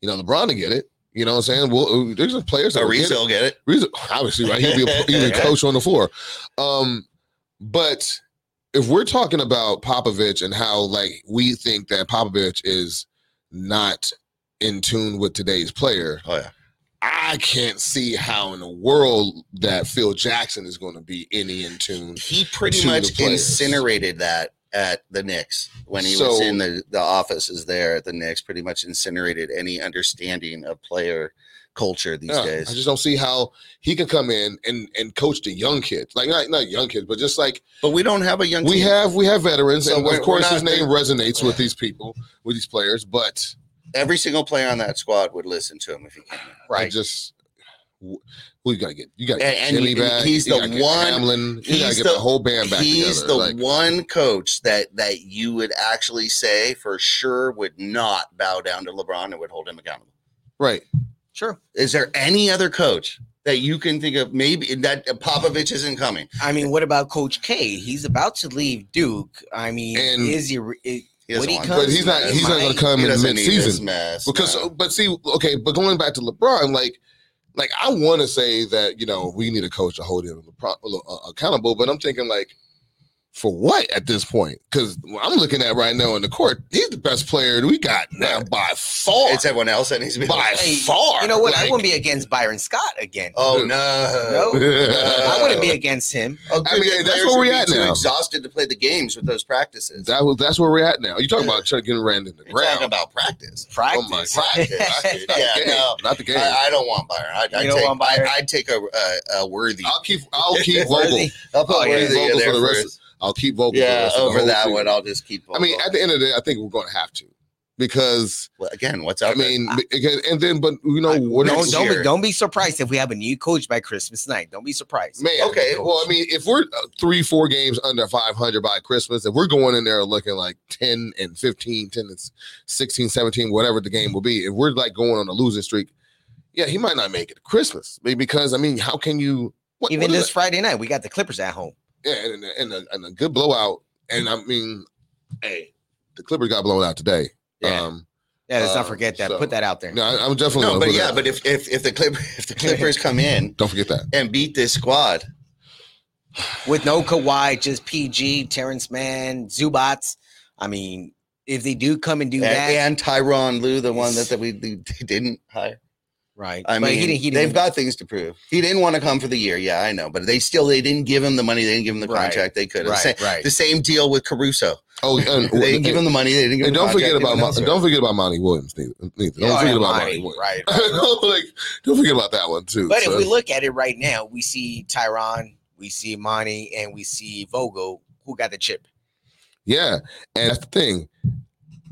You know, LeBron will get it. You know what I'm saying? Well, there's just players that will get Ariza it. will get it. Ariza, obviously, right? He'll be a, he'll be a coach on the floor. Um, but if we're talking about Popovich and how like we think that Popovich is not in tune with today's player, Oh yeah, I can't see how in the world that Phil Jackson is going to be any in tune. he pretty much incinerated that at the Knicks when he was in the the offices there at the Knicks. Pretty much incinerated any understanding of player culture these Yeah, days. I just don't see how he can come in and and coach the young kids, like not not young kids, but just like but we don't have a young. we team. have we have veterans, So and of course we're his not- name resonates with these people, with these players. But every single player on that squad would listen to him if he came. in. I Right. just wh- who you gotta get? You gotta And- get and Jimmy you- back. he's you the one- Hamlin. You gotta he's get the- the whole band back He's together. the like, one coach that that you would actually say for sure would not bow down to LeBron and would hold him accountable. right. Sure. Is there any other coach that you can think of? Maybe that Popovich isn't coming. I mean, what about Coach K? He's about to leave Duke. I mean, And- is he? Is, He When he comes But he's not. back, He's not going to come in doesn't need this mid-season mess. because. no. But see, okay. But going back to LeBron, like, like I want to say that you know we need a coach to hold him uh, accountable, but I'm thinking like, for what at this point? Because I'm looking at right now in the court, he's the best player we got now by far. it's everyone else that needs to be. by Hey, far. You know what? I wouldn't be against Byron Scott again. Oh no! No. I wouldn't be against him. Oh, I mean, good, that's players where we're be at too now. Exhausted to play the games with those practices. That was that's where we're at now. You talking about trying to get ran in the You're talking ground? about practice. practice, Oh my Practice. God. Not Yeah, the game. no. Not the game. I, I don't want Byron. I, I don't take, want Byron? I, I'd take a, a, a worthy. I'll keep I'll keep Vogel. Worthy. I'll put Oh, yeah, worthy in Vogel there for the rest. first. I'll keep Vogel. for the Yeah, rest of the over that season. one, I'll just keep. I mean, at the end of the day, I think we're going to have to because Well, again, what's up? I out there? mean, because, and then but you know what? Don't, don't, be, don't be surprised if we have a new coach by Christmas night. Don't be surprised. Man, Okay. Well, I mean, if we're uh, three, four games under 500 by Christmas, if we're going in there looking like 10 and 15, 10 and 16, 17, whatever the game will be, if we're like going on a losing streak, yeah, he might not make it to Christmas. Because, I mean, how can you. What, Even what is this Friday night, we got the Clippers at home. Yeah, and, and, a, and a good blowout. And I mean, hey, the Clippers got blown out today. Yeah. Um, Yeah, let's Uh, not forget that. so- Put that out there. no, I, I'm definitely. no, but yeah, that- but if if if the Clip if the Clippers come in don't forget that. and beat this squad, With no Kawhi, just PG, Terance Mann, Zubac. I mean, if they do come and do and, that, and Tyronn Lue, the one that, that we they didn't hire. Right? I But mean, he didn't. He they've got things to prove. He didn't want to come for the year. Yeah, I know, but they still they didn't give him the money. They didn't give him the Right. contract. They could right, The, same, right. the same deal with Caruso. Oh, and, They didn't give him the money. They didn't give and him. don't the forget about they Mon- don't forget about Monty Williams neither. neither. Don't oh, Yeah, forget about Monty, Monty Williams. right, right. like, don't forget about that one too. But So if we look at it right now, we see Tyronn, we see Monty, and we see Vogel. Who got the chip? yeah, and that's the thing.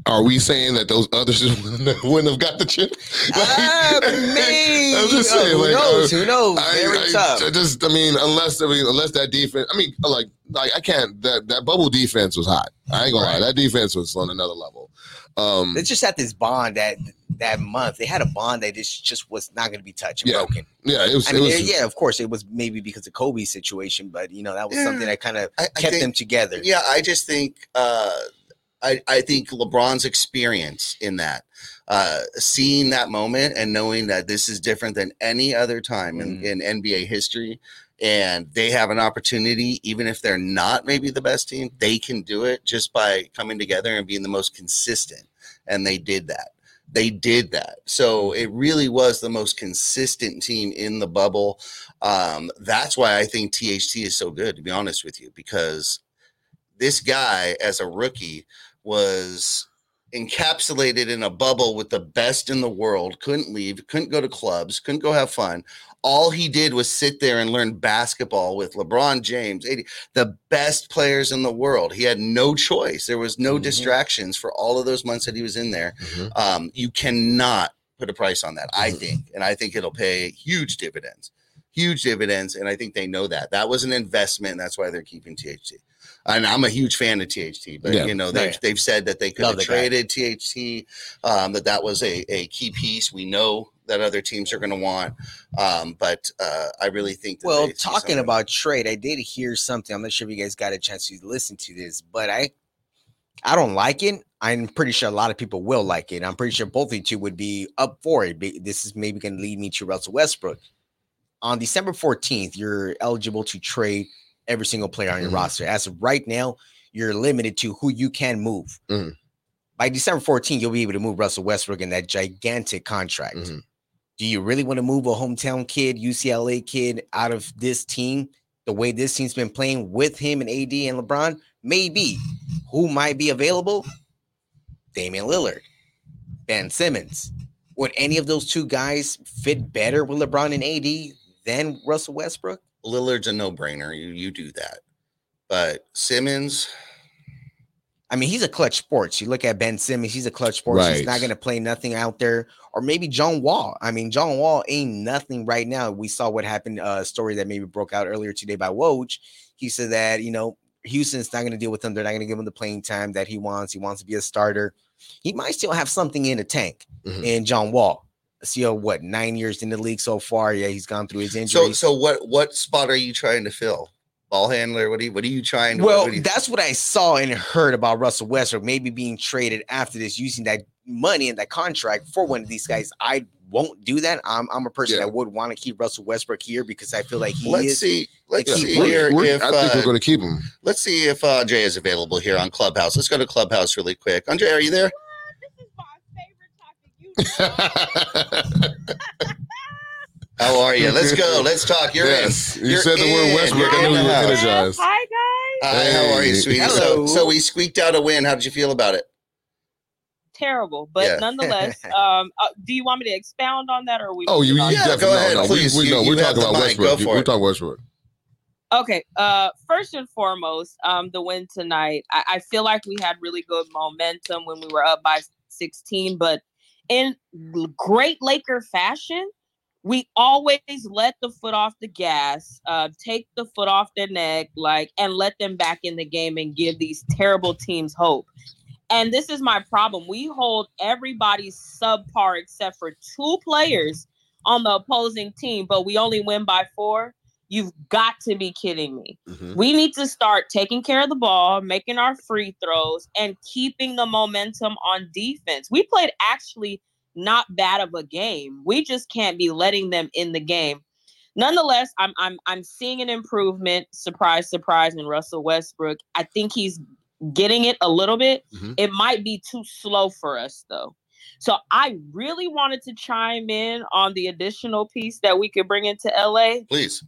Are we saying that those others wouldn't have got the chip? Ah, me. I'm just saying, who like, knows? uh, who knows? I, Very I- tough. I just, I mean, unless I mean, unless that defense, I mean, like, like I can't. That that bubble defense was hot. I ain't gonna lie, that defense was on another level. Um, they just had this bond that that month. They had a bond that just just was not going to be touched and Yeah. broken. yeah, it was. I it mean, was yeah, of course, it was maybe because of Kobe's situation, but you know that was Yeah. something that kind of I, I kept think- them together. Yeah, I just think uh, I I think LeBron's experience in that, uh, seeing that moment and knowing that this is different than any other time in, in NBA history, and they have an opportunity, even if they're not maybe the best team, they can do it just by coming together and being the most consistent, and they did that. They did that. So it really was the most consistent team in the bubble. Um, that's why I think THT is so good, to be honest with you, because this guy as a rookie was encapsulated in a bubble with the best in the world, couldn't leave, couldn't go to clubs, couldn't go have fun. All he did was sit there and learn basketball with LeBron James, AD, the best players in the world. He had no choice. There was no Mhm. distractions for all of those months that he was in there. Mhm. Um, you cannot put a price on that, I Mhm. think. And I think it'll pay huge dividends, huge dividends. And I think they know that. That was an investment. And that's why they're keeping THT. And I'm a huge fan of THT, but Yeah. you know, they've, Yeah. they've said that they could Love have the guy. traded THT, um, that that was a, a key piece. We know that other teams are going to want. Um, but uh, I really think that Well, talking about trade, I did hear something. I'm not sure if you guys got a chance to listen to this, but I I don't like it. I'm pretty sure a lot of people will like it. I'm pretty sure both of you two would be up for it. Be- This is maybe going to lead me to Russell Westbrook. On December 14th, you're eligible to trade every single player on your Mhm. roster. As of right now, you're limited to who you can move. Mhm. By December 14th, you'll be able to move Russell Westbrook in that gigantic contract. Mhm. Do you really want to move a hometown kid, UCLA kid, out of this team the way this team's been playing with him and AD and LeBron? Maybe. Who might be available? Damian Lillard, Ben Simmons. Would any of those two guys fit better with LeBron and AD than Russell Westbrook? Lillard's a no brainer. You, you do that. But Simmons, I mean, he's a clutch sports. You look at Ben Simmons, he's a clutch sports. He's not going to play nothing out there. Or maybe John Wall. I mean, John Wall ain't nothing right now. We saw what happened, uh, a story that maybe broke out earlier today by Woj. He said that, you know, Houston's not going to deal with him. They're not going to give him the playing time that he wants. He wants to be a starter. He might still have something in the tank Mhm. in John Wall. See, uh, what, nine years in the league so far? Yeah, he's gone through his so injuries. so so what what spot are you trying to fill? Ball handler? What are you what are you trying to Well, what you- that's what I saw and heard about Russell Westbrook maybe being traded after this, using that money and that contract for one of these guys. I won't do that. I'm, I'm a person Yeah. that would want to keep Russell Westbrook here because I feel like he let's is. see. Let's see We're- here we're- if I think uh, we're going to keep him. let's see if uh, Jay is available here on Clubhouse. Let's go to Clubhouse really quick. Andre, are you there? This is my favorite topic. You know. How are you? Let's go. Let's talk. You're yes, in. you You're said the word. Westbrook. I in knew you were energized. Hi guys. Hi, how are you, sweetie? So, Hello. so we squeaked out a win. How did you feel about it? Terrible, but Yeah. nonetheless, um, uh, do you want me to expound on that, or are we? Oh, you, you? Yeah, definitely go ahead, no, please. We, we, You- no, we're talking about mic. Westbrook. We're talking Westbrook. Okay. Uh, first and foremost, um, the win tonight. I, I feel like we had really good momentum when we were up by 16, but in great Laker fashion, we always let the foot off the gas, uh, take the foot off their neck, like, and let them back in the game and give these terrible teams hope. And this is my problem. We hold everybody subpar except for two players on the opposing team, but we only win by four. You've got to be kidding me. Mhm. We need to start taking care of the ball, making our free throws, and keeping the momentum on defense. We played actually not bad of a game. We just can't be letting them in the game. Nonetheless, I'm I'm I'm seeing an improvement. Surprise, surprise, in Russell Westbrook. I think he's getting it a little bit. Mhm. It might be too slow for us though. So I really wanted to chime in on the additional piece that we could bring into LA Please.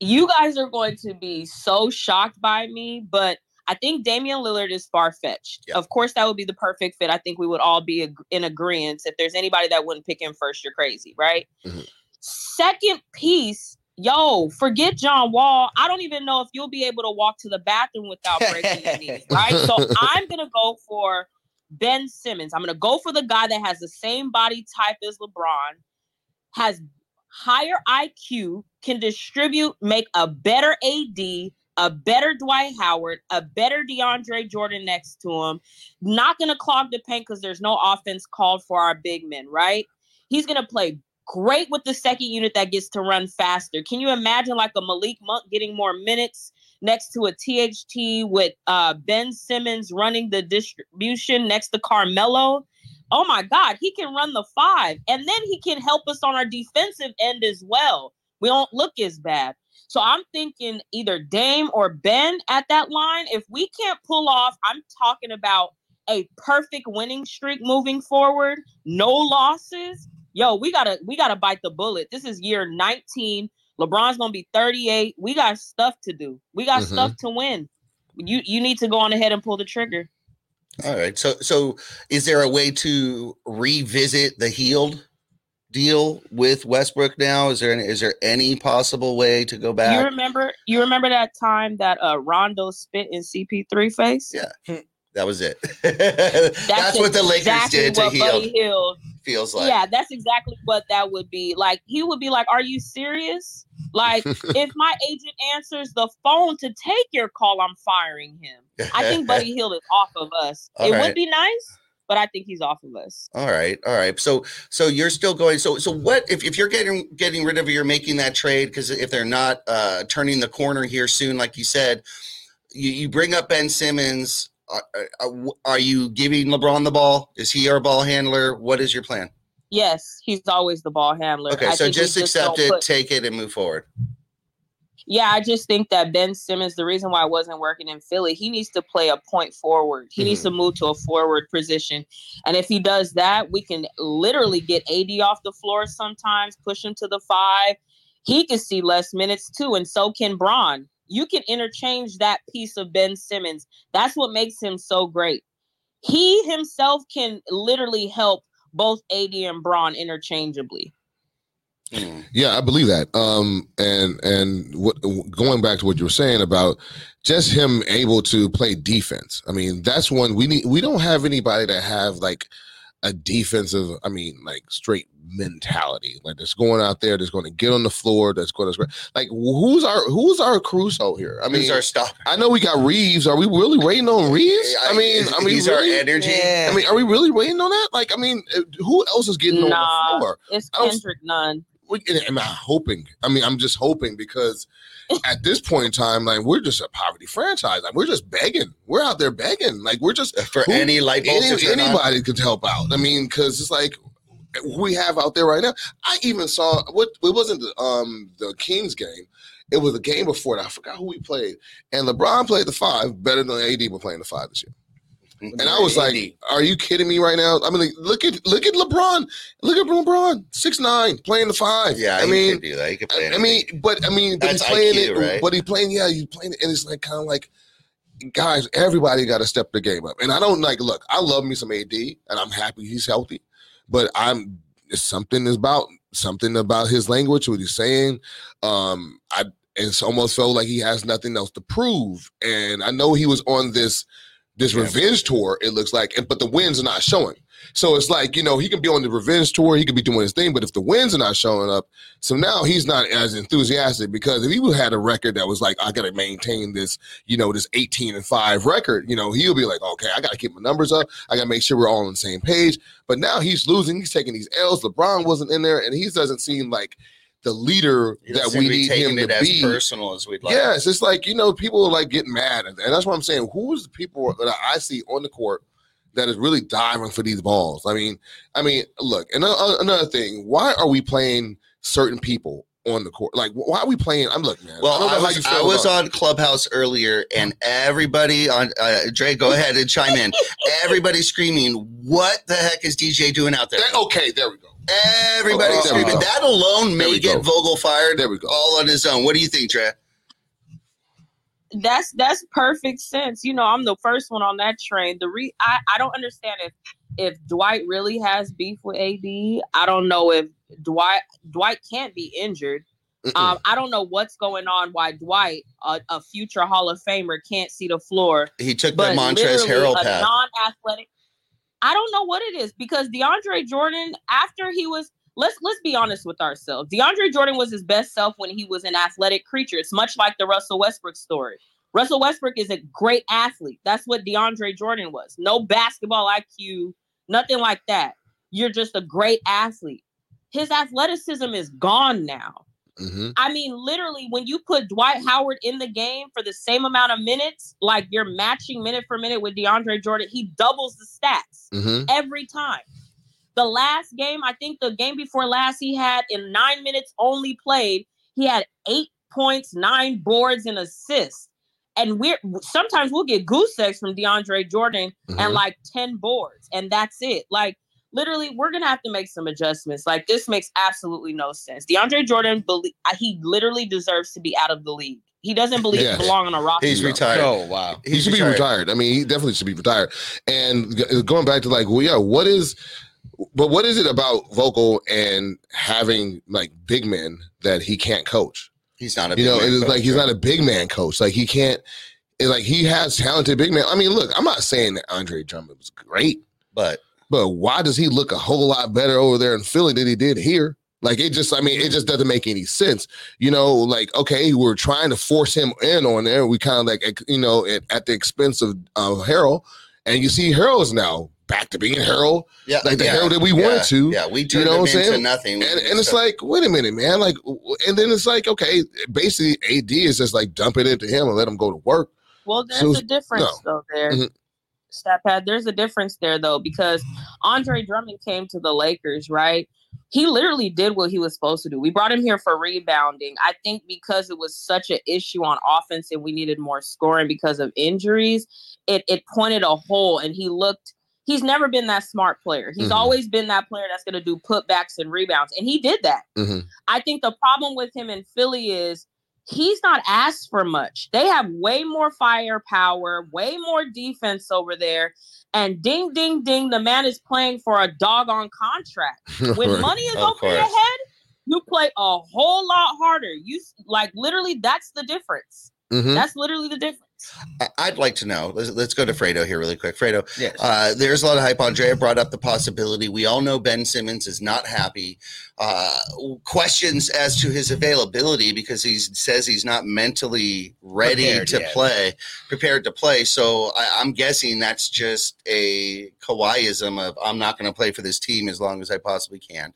You guys are going to be so shocked by me, but I think Damian Lillard is far fetched. Of course, that would be the perfect fit. I think we would all be in agreement. If there's anybody that wouldn't pick him first, you're crazy, right? Mhm. Second piece, yo, forget John Wall. I don't even know if you'll be able to walk to the bathroom without breaking your knees, right? So I'm gonna go for Ben Simmons. I'm gonna go for the guy that has the same body type as LeBron, has higher IQ, can distribute, make a better AD, a better Dwight Howard, a better DeAndre Jordan next to him. Not going to clog the paint because there's no offense called for our big men, right? He's going to play great with the second unit that gets to run faster. Can you imagine like a Malik Monk getting more minutes next to a THT with uh, Ben Simmons running the distribution next to Carmelo? oh my God, he can run the five. And then he can help us on our defensive end as well. We don't look as bad. So I'm thinking either Dame or Ben at that line. If we can't pull off, I'm talking about a perfect winning streak moving forward, no losses. Yo, we gotta we gotta bite the bullet. This is year 19. LeBron's gonna be 38. We got stuff to do. We got Mhm. stuff to win. You you need to go on ahead and pull the trigger. All right. So so is there a way to revisit the Hield deal with Westbrook now? Is there any, is there any possible way to go back? You back? remember? You remember that time that uh Rondo spit in CP3 face? Yeah. That was it. That's, what the Lakers exactly did to what heal. Buddy Feels like. yeah, that's exactly what that would be. Like he would be like, "Are you serious? Like if my agent answers the phone to take your call, I'm firing him." I think Buddy Hield is off of us. All it right. would be nice, but I think he's off of us. All right, all right. So so you're still going. So so what if, if you're getting getting rid of you're making that trade because if they're not uh turning the corner here soon, like you said, you, you bring up Ben Simmons. Are, are, are you giving LeBron the ball? Is he our ball handler? What is your plan? Yes, he's always the ball handler. Okay, I so just accept it, put- take it, and move forward. Yeah, I just think that Ben Simmons, the reason why I wasn't working in Philly, he needs to play a point forward. He needs to mm-hmm. move to a forward position. And if he does that, we can literally get AD off the floor sometimes, push him to the five. He can see less minutes too, and so can Bron. You can interchange that piece of Ben Simmons. That's what makes him so great. He himself can literally help both AD and Bron interchangeably. Yeah, I believe that. Um, and and what going back to what you were saying about just him able to play defense. I mean, that's one we need. We don't have anybody that have like a defensive. I mean, like straight mentality. Like that's going out there. That's going to get on the floor. That's going to like who's our who's our Caruso here? I mean, Who's our stopper? I know we got Reaves. Are we really waiting on Reaves? I mean, I mean, he's really? our energy. I mean, are we really waiting on that? Like, I mean, uh, who else is getting on the floor? it's I don't- Kendrick Nunn. We- am I hoping? I mean, I'm just hoping because at this point in time, like we're just a poverty franchise. Like we're just begging. We're out there begging. Like we're just For who- any light bulbs any, to turn on. anybody could help out. I mean, because it's like we have out there right now. I even saw what it wasn't the um the Kings game. It was a game before that. I forgot who we played. And LeBron played the five better than AD were playing the five this year. And I was like, "Are you kidding me right now?" I mean, like, look at look at LeBron, look at LeBron, six nine, playing the five. yeah, I he mean, do that. He could play I, I mean, but I mean, but That's he's playing IQ, it. right? But he's playing, yeah, he's playing it, and it's like kind of like, guys, everybody got to step the game up. And I don't like. Look, I love me some AD, and I'm happy he's healthy, but I'm something is about something about his language, what he's saying. Um, I it's almost felt like he has nothing else to prove, and I know he was on this this Yeah. revenge tour. It looks like, and but the wins are not showing. So it's like you know he can be on the revenge tour, he could be doing his thing, but if the wins are not showing up, so now he's not as enthusiastic because if he had a record that was like I got to maintain this, you know, this eighteen and five record, you know, he'll be like, okay, I got to keep my numbers up, I got to make sure we're all on the same page. But now he's losing, he's taking these L's. LeBron wasn't in there, and he doesn't seem like the leader that we need taking him it to as be. personal as we'd like. Yes, it's like you know people are like getting mad, and, that's what I'm saying. Who's the people that I see on the court that is really diving for these balls? I mean, I mean, look, and another thing, why are we playing certain people on the court? Like, why are we playing? I'm looking. man. Well, I I was, I was on Clubhouse earlier, and everybody on uh, Dre, go ahead and chime in. Everybody screaming, "What the heck is DJ doing out there?" That- okay, there we go. Everybody Oh, screaming. That alone may get go. Vogel fired. There we go. All on his own. What do you think, Dre? that's that's perfect sense. You know, I'm the first one on that train. The re I, I don't understand if if Dwight really has beef with AD. I don't know if Dwight Dwight can't be injured. Um, I don't know what's going on. Why Dwight, a, a future Hall of Famer, can't see the floor, He took the but Montrezl Harrell path. non-athletic. I don't know what it is because DeAndre Jordan, after he was let's let's be honest with ourselves. DeAndre Jordan was his best self when he was an athletic creature. It's much like the Russell Westbrook story. Russell Westbrook is a great athlete. That's what DeAndre Jordan was. No basketball IQ, nothing like that. You're just a great athlete. His athleticism is gone now. Mhm. I mean, literally, when you put Dwight Howard in the game for the same amount of minutes, like you're matching minute for minute with DeAndre Jordan, he doubles the stats Mhm. every time. The last game, I think the game before last, he had in nine minutes only played, he had eight points, nine boards, and assists. And we're sometimes we'll get goose eggs from DeAndre Jordan Mhm. and like 10 boards, and that's it. Like literally, we're gonna have to make some adjustments. Like this makes absolutely no sense. DeAndre Jordan, belie- uh, he literally deserves to be out of the league. He doesn't believe Yes. he belong on a roster. He's retired. Oh wow. he should be retired. I mean, he definitely should be retired. And going back to like, well, yeah, what is, but what is it about Vogel and having like big men that he can't coach? He's not a You know, big man it's coach, like he's right? not a big man coach. Like he can't. It's like he has talented big men. I mean, look, I'm not saying that Andre Drummond was great, but but why does he look a whole lot better over there in Philly than he did here? Like it just, I mean, it just doesn't make any sense. You know, like okay, we're trying to force him in on there. We kind of like, you know, at, at the expense of uh, Harrell, and you see Harrell's now back to being Harrell, yeah, like the yeah, Harrell that we yeah, wanted to. Yeah, we turned you know him what I'm into saying? nothing. And, and it's like, wait a minute, man. Like, and then it's like, okay, basically, AD is just like dump it into him and let him go to work. Well, there's So- a difference though there. Mhm. Stat pad, there's a difference there though, because Andre Drummond came to the Lakers, right? He literally did what he was supposed to do. We brought him here for rebounding. I think because it was such an issue on offense and we needed more scoring because of injuries, it it pointed a hole and he looked he's never been that smart player. He's Mhm. always been that player that's gonna do putbacks and rebounds. And he did that. Mhm. I think the problem with him in Philly is he's not asked for much. They have way more firepower, way more defense over there. And ding, ding, ding, the man is playing for a doggone contract. When money is over your head, you play a whole lot harder. You like literally, that's the difference. Mhm. That's literally the difference. I'd like to know. Let's, let's go to Fredo here really quick. Fredo, Yes. uh, there's a lot of hype. Andrea brought up the possibility. We all know Ben Simmons is not happy. Uh, questions as to his availability because he says he's not mentally ready Prepared to yet. play, prepared to play. So I, I'm guessing that's just a Kawhiism of I'm not going to play for this team as long as I possibly can.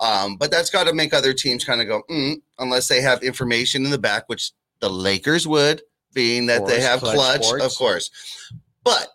Um, but that's got to make other teams kind of go, mm, unless they have information in the back, which the Lakers would, being that they have Clutch clutch, Sports. of course. But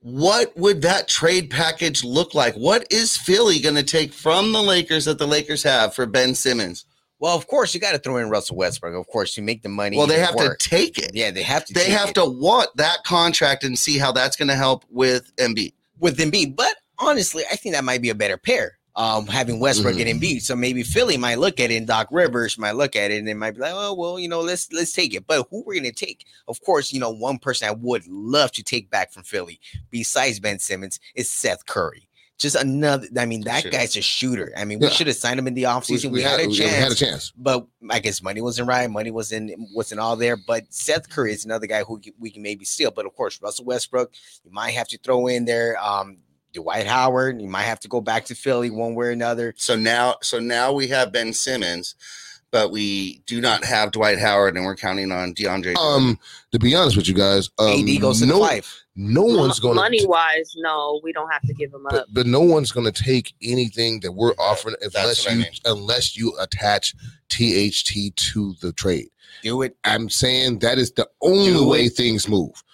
what would that trade package look like? What is Philly going to take from the Lakers that the Lakers have for Ben Simmons? Well, of course, you got to throw in Russell Westbrook. Of course, you make the money. Well, they have work. to take it. Yeah, they have to. They have it to want that contract and see how that's going to help with Embiid. with Embiid. But honestly, I think that might be a better pair. Um, having Westbrook Mhm. and Embiid. So maybe Philly might look at it, and Doc Rivers might look at it, and they might be like, "Oh, well, you know, let's let's take it." But who we're gonna take? Of course, you know, one person I would love to take back from Philly, besides Ben Simmons, is Seth Curry. Just another. I mean, that Shooter. guy's a shooter. I mean, we Yeah. should have signed him in the offseason. We, had, a chance. we had a chance. but I guess money wasn't right. Money wasn't wasn't all there. But Seth Curry is another guy who we can maybe steal. But of course, Russell Westbrook, you might have to throw in there. Um, Dwight Howard, you might have to go back to Philly one way or another. So now, so now we have Ben Simmons, but we do not have Dwight Howard, and we're counting on DeAndre. Um, to be honest with you guys, um, AD goes to no, the five. no one's going money wise, no, we don't have to give him up. But, but no one's going to take anything that we're offering That's unless what I you mean. unless you attach THT to the trade. Do it. I'm saying that is the only way things move.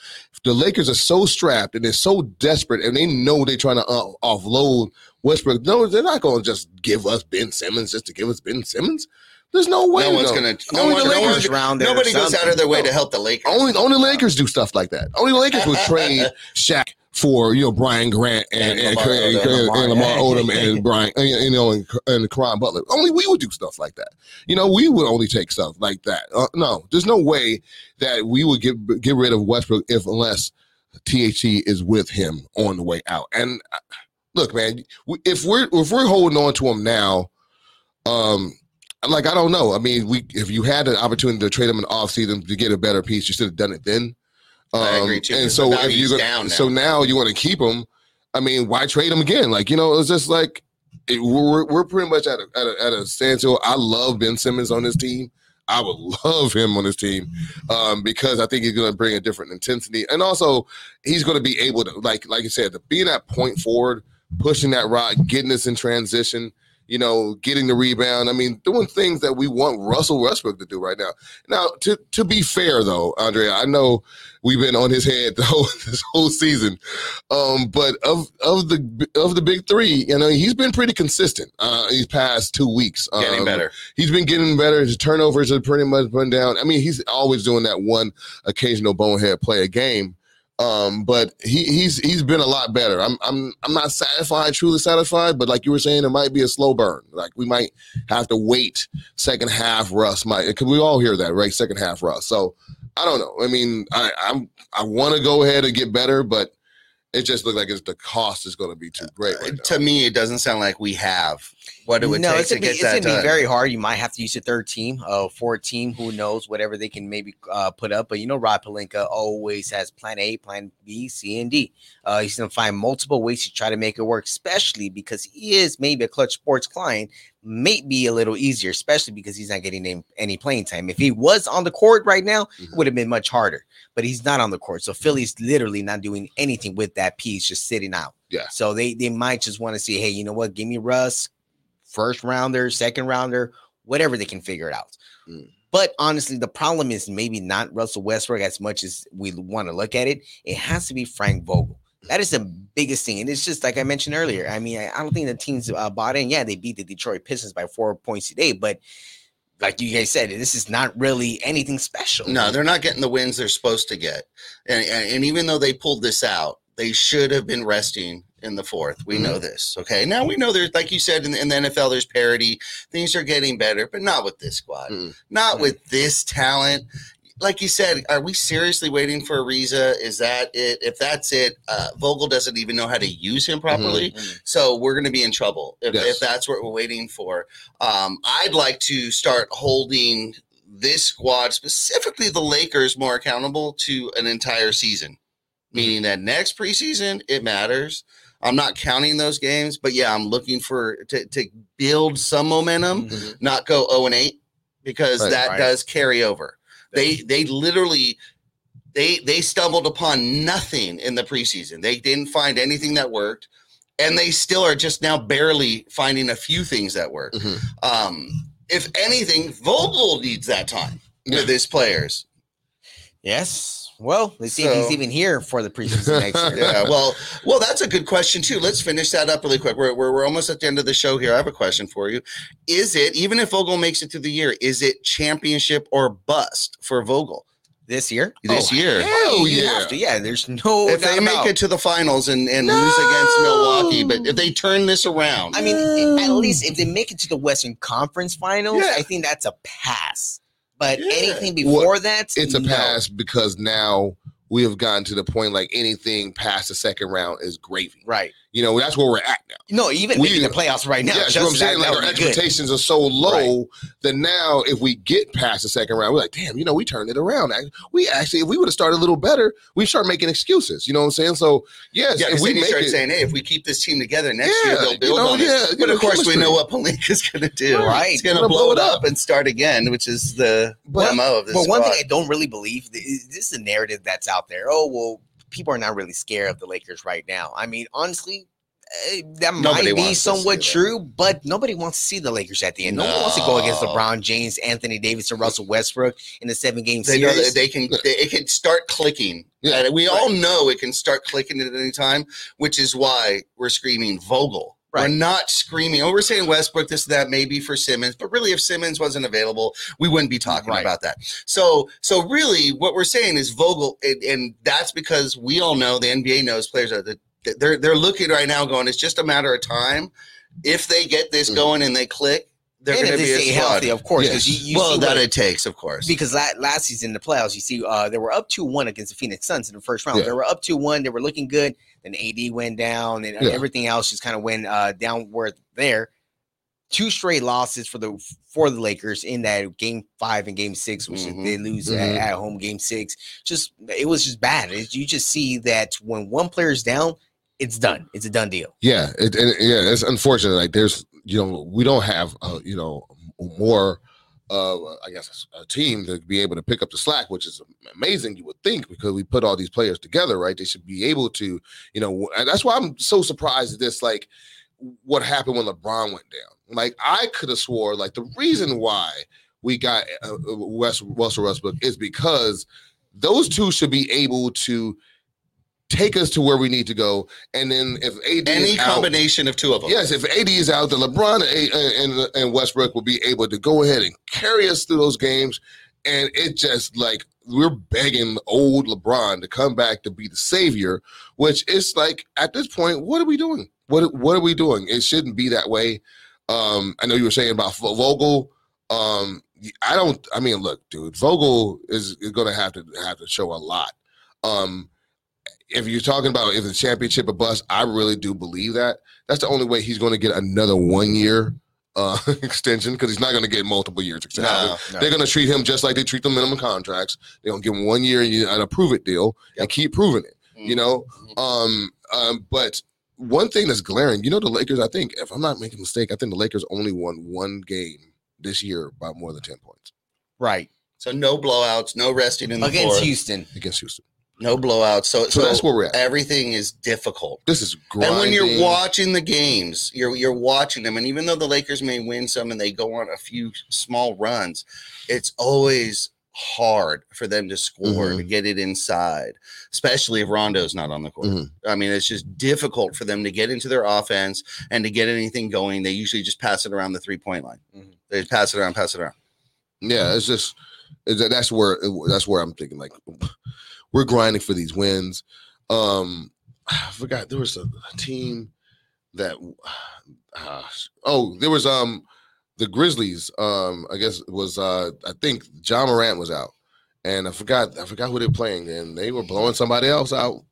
The Lakers are so strapped and they're so desperate, and they know they're trying to uh, offload Westbrook. No, they're not going to just give us Ben Simmons just to give us Ben Simmons. There's no way. no one's no. going to. No Only one, the no Lakers one, round there nobody goes out of their way something. to help the Lakers. Only only Lakers do stuff like that. Only Lakers would trade Shaq for you know Brian Grant and And Lamar and, Odom. and, and Lamar Lamar. Odom and Brian and, you know and, and Caron Butler. Only we would do stuff like that. You know, we would only take stuff like that. Uh, no, there's no way that we would get get rid of Westbrook if unless THT is with him on the way out. And uh, look, man, if we're if we're holding on to him now, um. Like I don't know. I mean, we if you had an opportunity to trade him in off season to get a better piece, you should have done it then. I Um, agree, too, And so if you're gonna, down now. so now you want to keep him. I mean, why trade him again? Like you know, it's just like it, we're we're pretty much at a, at a at a standstill. I love Ben Simmons on this team. I would love him on this team um, because I think he's going to bring a different intensity, and also he's going to be able to, like like you said, to be that point forward, pushing that rock, getting us in transition. You know, getting the rebound. I mean, doing things that we want Russell Westbrook to do right now. Now, to to be fair though, Andrea, I know we've been on his head the whole this whole season, um, but of of the of the big three, you know, he's been pretty consistent. Uh, these past two weeks, Getting Um, better. He's been getting better. His turnovers are pretty much been down. I mean, he's always doing that one occasional bonehead play a game. Um, but he he's he's been a lot better. I'm I'm I'm not satisfied, truly satisfied, but like you were saying, it might be a slow burn. Like we might have to wait second half Russ might because we all hear that, right? Second half Russ. So I don't know. I mean, I I'm I want to go ahead and get better, but it just looks like it's the cost is going to be too great. Right now. to me, it doesn't sound like we have what it would no, take it's to gonna, be, get it's that gonna be very hard. You might have to use a third team, uh, for a team who knows whatever they can maybe uh, put up. But you know, Rob Pelinka always has plan A, plan B, C, and D. Uh, he's gonna find multiple ways to try to make it work, especially because he is maybe a clutch sports client. May be a little easier, especially because he's not getting any, playing time. If he was on the court right now, it Mhm. would have been much harder. But he's not on the court, so Philly's literally not doing anything with that piece, just sitting out. Yeah. So they they might just want to say, hey, you know what? Give me Russ, first rounder, second rounder, whatever they can figure it out. Mm. But honestly, the problem is maybe not Russell Westbrook as much as we want to look at it. It has to be Frank Vogel. That is the biggest thing. And it's just like I mentioned earlier. I mean, I, I don't think the teams uh, bought in. Yeah, they beat the Detroit Pistons by four points today, but like you guys said, this is not really anything special. No, they're not getting the wins they're supposed to get. And, and, and even though they pulled this out, they should have been resting in the fourth. We know this. Okay. Now we know there's, like you said, in the, in the NFL, there's parity. Things are getting better, but not with this squad, Mm. not with this talent. Like you said, are we seriously waiting for Ariza? Is that it? If that's it, uh, Vogel doesn't even know how to use him properly. Mhm. So we're going to be in trouble if, Yes. if that's what we're waiting for. Um, I'd like to start holding this squad, specifically the Lakers, more accountable to an entire season. Meaning that next preseason, it matters. I'm not counting those games, but yeah, I'm looking for to, to build some momentum, Mhm. not go 0 and 8, because Right. that Right. does carry over. They they literally they they stumbled upon nothing in the preseason. They didn't find anything that worked, and they still are just now barely finding a few things that work. Mhm. Um, if anything, Vogel needs that time Yeah. with his players. Yes. Well, let's see if he's even here for the preseason next year. Yeah, well, well, that's a good question too. Let's finish that up really quick. We're, we're, we're almost at the end of the show here. I have a question for you. Is it even if Vogel makes it through the year, is it championship or bust for Vogel This year? this Oh, year? Hell oh, you yeah. to. Yeah, there's no if they make it to the finals and, and lose against Milwaukee, but if they turn this around, I mean, at least if they make it to the Western Conference Finals, Yeah. I think that's a pass. But Yeah. anything before that, It's a no. pass because now we have gotten to the point like anything past the second round is gravy. Right. You know, that's where we're at now. No, even We- making the playoffs right now. yeah, just what I'm saying. that- Like that our be good. expectations are so low that now if we get past the second round, we're like, damn, you know, we turned it around. We actually, if we would have started a little better, we start making excuses. You know what I'm saying? So yes, yeah, if we make start it, saying, hey, if we keep this team together next Yeah, year, they'll you build know, on it. yeah, you But know, of course, we know what Pelinka's going to do. Right. He's going to blow blow it it up up. and start again, which is the But- of this But one thing. I don't really believe is this is a narrative that's out there. Oh well, people are not really scared of the Lakers right now. I mean, honestly. eh, That Nobody might be somewhat true, but nobody wants to see the Lakers at the end. Nobody wants to go against LeBron James, Anthony Davis, and Russell Westbrook in the seven game they series. they can they, it can start clicking Yeah, we all know it can start clicking at any time which is why we're screaming vogel we're not screaming oh we're saying westbrook this that maybe for simmons but really if simmons wasn't available we wouldn't be talking Right. about that so so really what we're saying is vogel and, and that's because we all know the nba knows players are the, they're they're looking right now going it's just a matter of time if they get this Mhm. going and they click they're going to they be stay healthy, of course. Yes. you, you well see that what- it takes of course because la- last season in the playoffs, you see, uh, they were up two one against the Phoenix Suns in the first round. Yeah. They were up two one. They were looking good. Then AD went down, and uh, Yeah. everything else just kind of went uh, downward there. Two straight losses for the for the Lakers in that game five and game six, which is Mhm. they lose Mhm. at, at home game six. Just it was just bad. It- you just see that when one player's down, it's done. It's a done deal. Yeah, it, and yeah, it's unfortunate. Like there's, you know, we don't have, uh, you know, more, uh, I guess, a team to be able to pick up the slack, which is amazing. You would think because we put all these players together, right? They should be able to, you know, that's why I'm so surprised at this. Like, what happened when LeBron went down? Like, I could have swore like the reason why we got uh, West Russell Westbrook is because those two should be able to take us to where we need to go. And then if AD any is out, combination of two of them Yes, if AD is out, then LeBron and, and and Westbrook will be able to go ahead and carry us through those games. And it just like we're begging old LeBron to come back to be the savior, which is like at this point, what are we doing? What what are we doing? It shouldn't be that way. Um, I know you were saying about Vogel. Um, I don't. I mean, look, dude, Vogel is, is going to have to have to show a lot. Um, if you're talking about if the championship a bust, I really do believe that. That's the only way he's going to get another one year uh, extension because he's not going to get multiple years extension. No, no. They're going to treat him just like they treat the minimum contracts. They're going to give him one year and a prove it deal and keep proving it. You know, Mhm. um, um, but one thing that's glaring, you know, the Lakers. I think if I'm not making a mistake, I think the Lakers only won one game this year by more than ten points Right. So no blowouts, no resting in the Against fourth, Houston. against Houston. No blowouts. So, So, so, that's where we're at. everything is difficult. This is grinding. And when you're watching the games, you're you're watching them, and even though the Lakers may win some and they go on a few small runs, it's always hard for them to score Mm-hmm. to get it inside, especially if Rondo's not on the court. Mhm. I mean, it's just difficult for them to get into their offense and to get anything going. They usually just pass it around the three point line. Mhm. They pass it around, pass it around. Yeah, it's just it's, that's where that's where I'm thinking like we're grinding for these wins. Um, I forgot there was a, a team that uh, oh there was um the Grizzlies um I guess was uh I think Ja Morant was out and I forgot I forgot who they're playing and they were blowing somebody else out.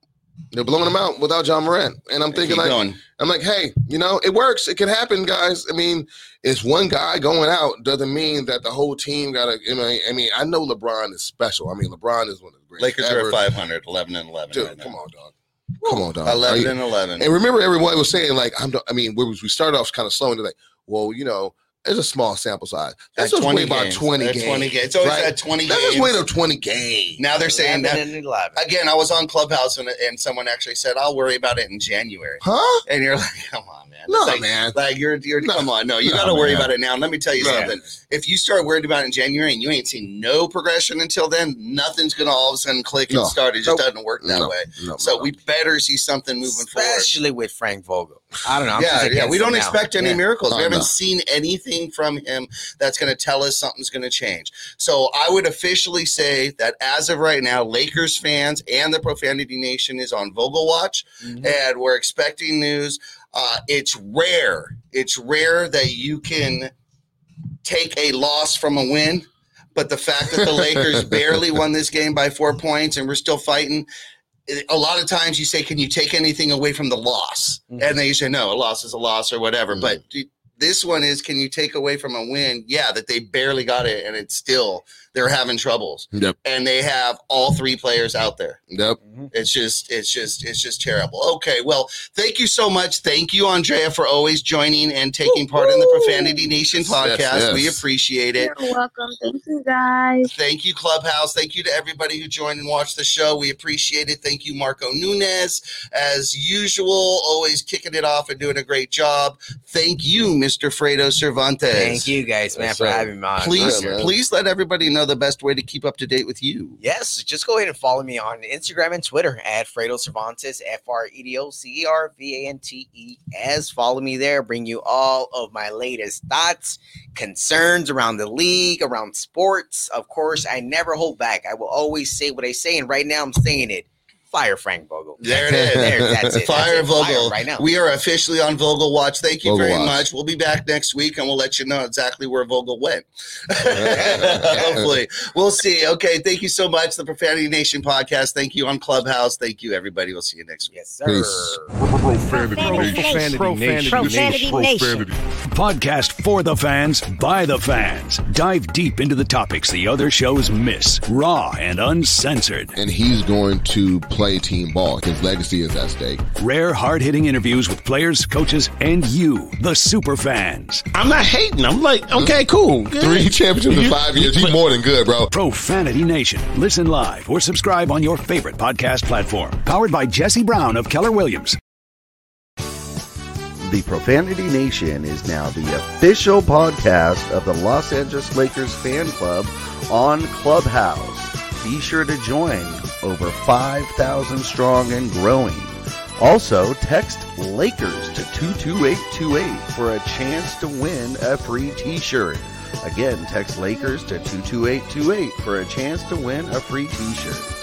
They're blowing them out without Ja Morant, and I'm thinking like going. I'm like, hey, you know, it works. It can happen, guys. I mean, it's one guy going out doesn't mean that the whole team got to. I mean, I mean, I know LeBron is special. I mean, LeBron is one of the greatest. Lakers are ever. at 500, 11 and 11. Dude, right come on, dog. Come on, dog. 11 you- and 11. and remember, everyone was saying like, I'm. I mean, we, we started off kind of slow and they're like, well, you know, it's a small sample size. That's At just wait about 20 At games. 20 games. It's always right? at 20 Let's games. just wait till 20 games. Now they're saying that 11 and 11. again. I was on Clubhouse and, and someone actually said, "I'll worry about it in January." Huh? And you're like, "Come on, man! No, like, man. Like you're, you're No. come on, no, you No, got to worry about it now." And let me tell you No. something: if you start worried about it in January and you ain't seen no progression until then, nothing's gonna all of a sudden click and start. It just Nope. doesn't work that No. way. No, So no. we better see something moving forward. Especially with Frank Vogel. I don't know. I'm yeah, just yeah. We don't him now. expect any Yeah. miracles. Oh, we haven't no. seen anything from him that's going to tell us something's going to change. So I would officially say that as of right now, Lakers fans and the Profanity Nation is on Vogel watch, Mhm. and we're expecting news. Uh, it's rare. It's rare that you can take a loss from a win. But the fact that the Lakers barely won this game by four points and we're still fighting, it- a lot of times you say, "Can you take anything away from the loss?" Mhm. And then you say, "No, a loss is a loss or whatever." Mhm. But this one is, can you take away from a win? Yeah, that they barely got it, and it's still they're having troubles, Yep. and they have all three players out there. Yep. Mhm. It's just, it's just, it's just terrible. Okay, well, thank you so much. Thank you, Andrea, for always joining and taking part in the Profanity Nation podcast. yes. We appreciate it. You're welcome. Thank you guys. Thank you, Clubhouse. Thank you to everybody who joined and watched the show. We appreciate it. Thank you, Marco Nunez. As usual, always kicking it off and doing a great job. Thank you, Mr. Fredo Cervantes. Thank you guys, man, Yes, for sir. having me on. Please, Yeah, please let everybody know the best way to keep up to date with you. Yes, just go ahead and follow me on Instagram and Twitter at Fredo Cervantes, F R E D O C E R V A N T E S. Follow me there, bring you all of my latest thoughts, concerns around the league, around sports. Of course, I never hold back. I will always say what I say, and right now I'm saying it. Fire Frank Vogel. There it is. There, that's it. Fire that's it. Fire Vogel. right now. We are officially on Vogel Watch. Thank you Vogel very Watch. much. We'll be back next week and we'll let you know exactly where Vogel went. Hopefully. We'll see. Okay. Thank you so much. The Profanity Nation podcast. Thank you on Clubhouse. Thank you, everybody. We'll see you next week. yes, sir. Peace. Profanity Profanity Nation. Profanity Profanity Nation. Podcast for the fans, by the fans. Dive deep into the topics the other shows miss, raw and uncensored. And he's going to play team ball. His legacy is at stake. Rare, hard hitting interviews with players, coaches, and you, the super fans. I'm not hating. I'm like, okay, cool. Good. Three championships in five years. He's more than good, bro. Profanity Nation. Listen live or subscribe on your favorite podcast platform. Powered by Jesse Brown of Keller Williams. The Profanity Nation is now the official podcast of the Los Angeles Lakers fan club on Clubhouse. Be sure to join over 5,000 strong and growing. Also, text Lakers to 22828 for a chance to win a free t shirt. Again, text Lakers to 22828 for a chance to win a free t shirt.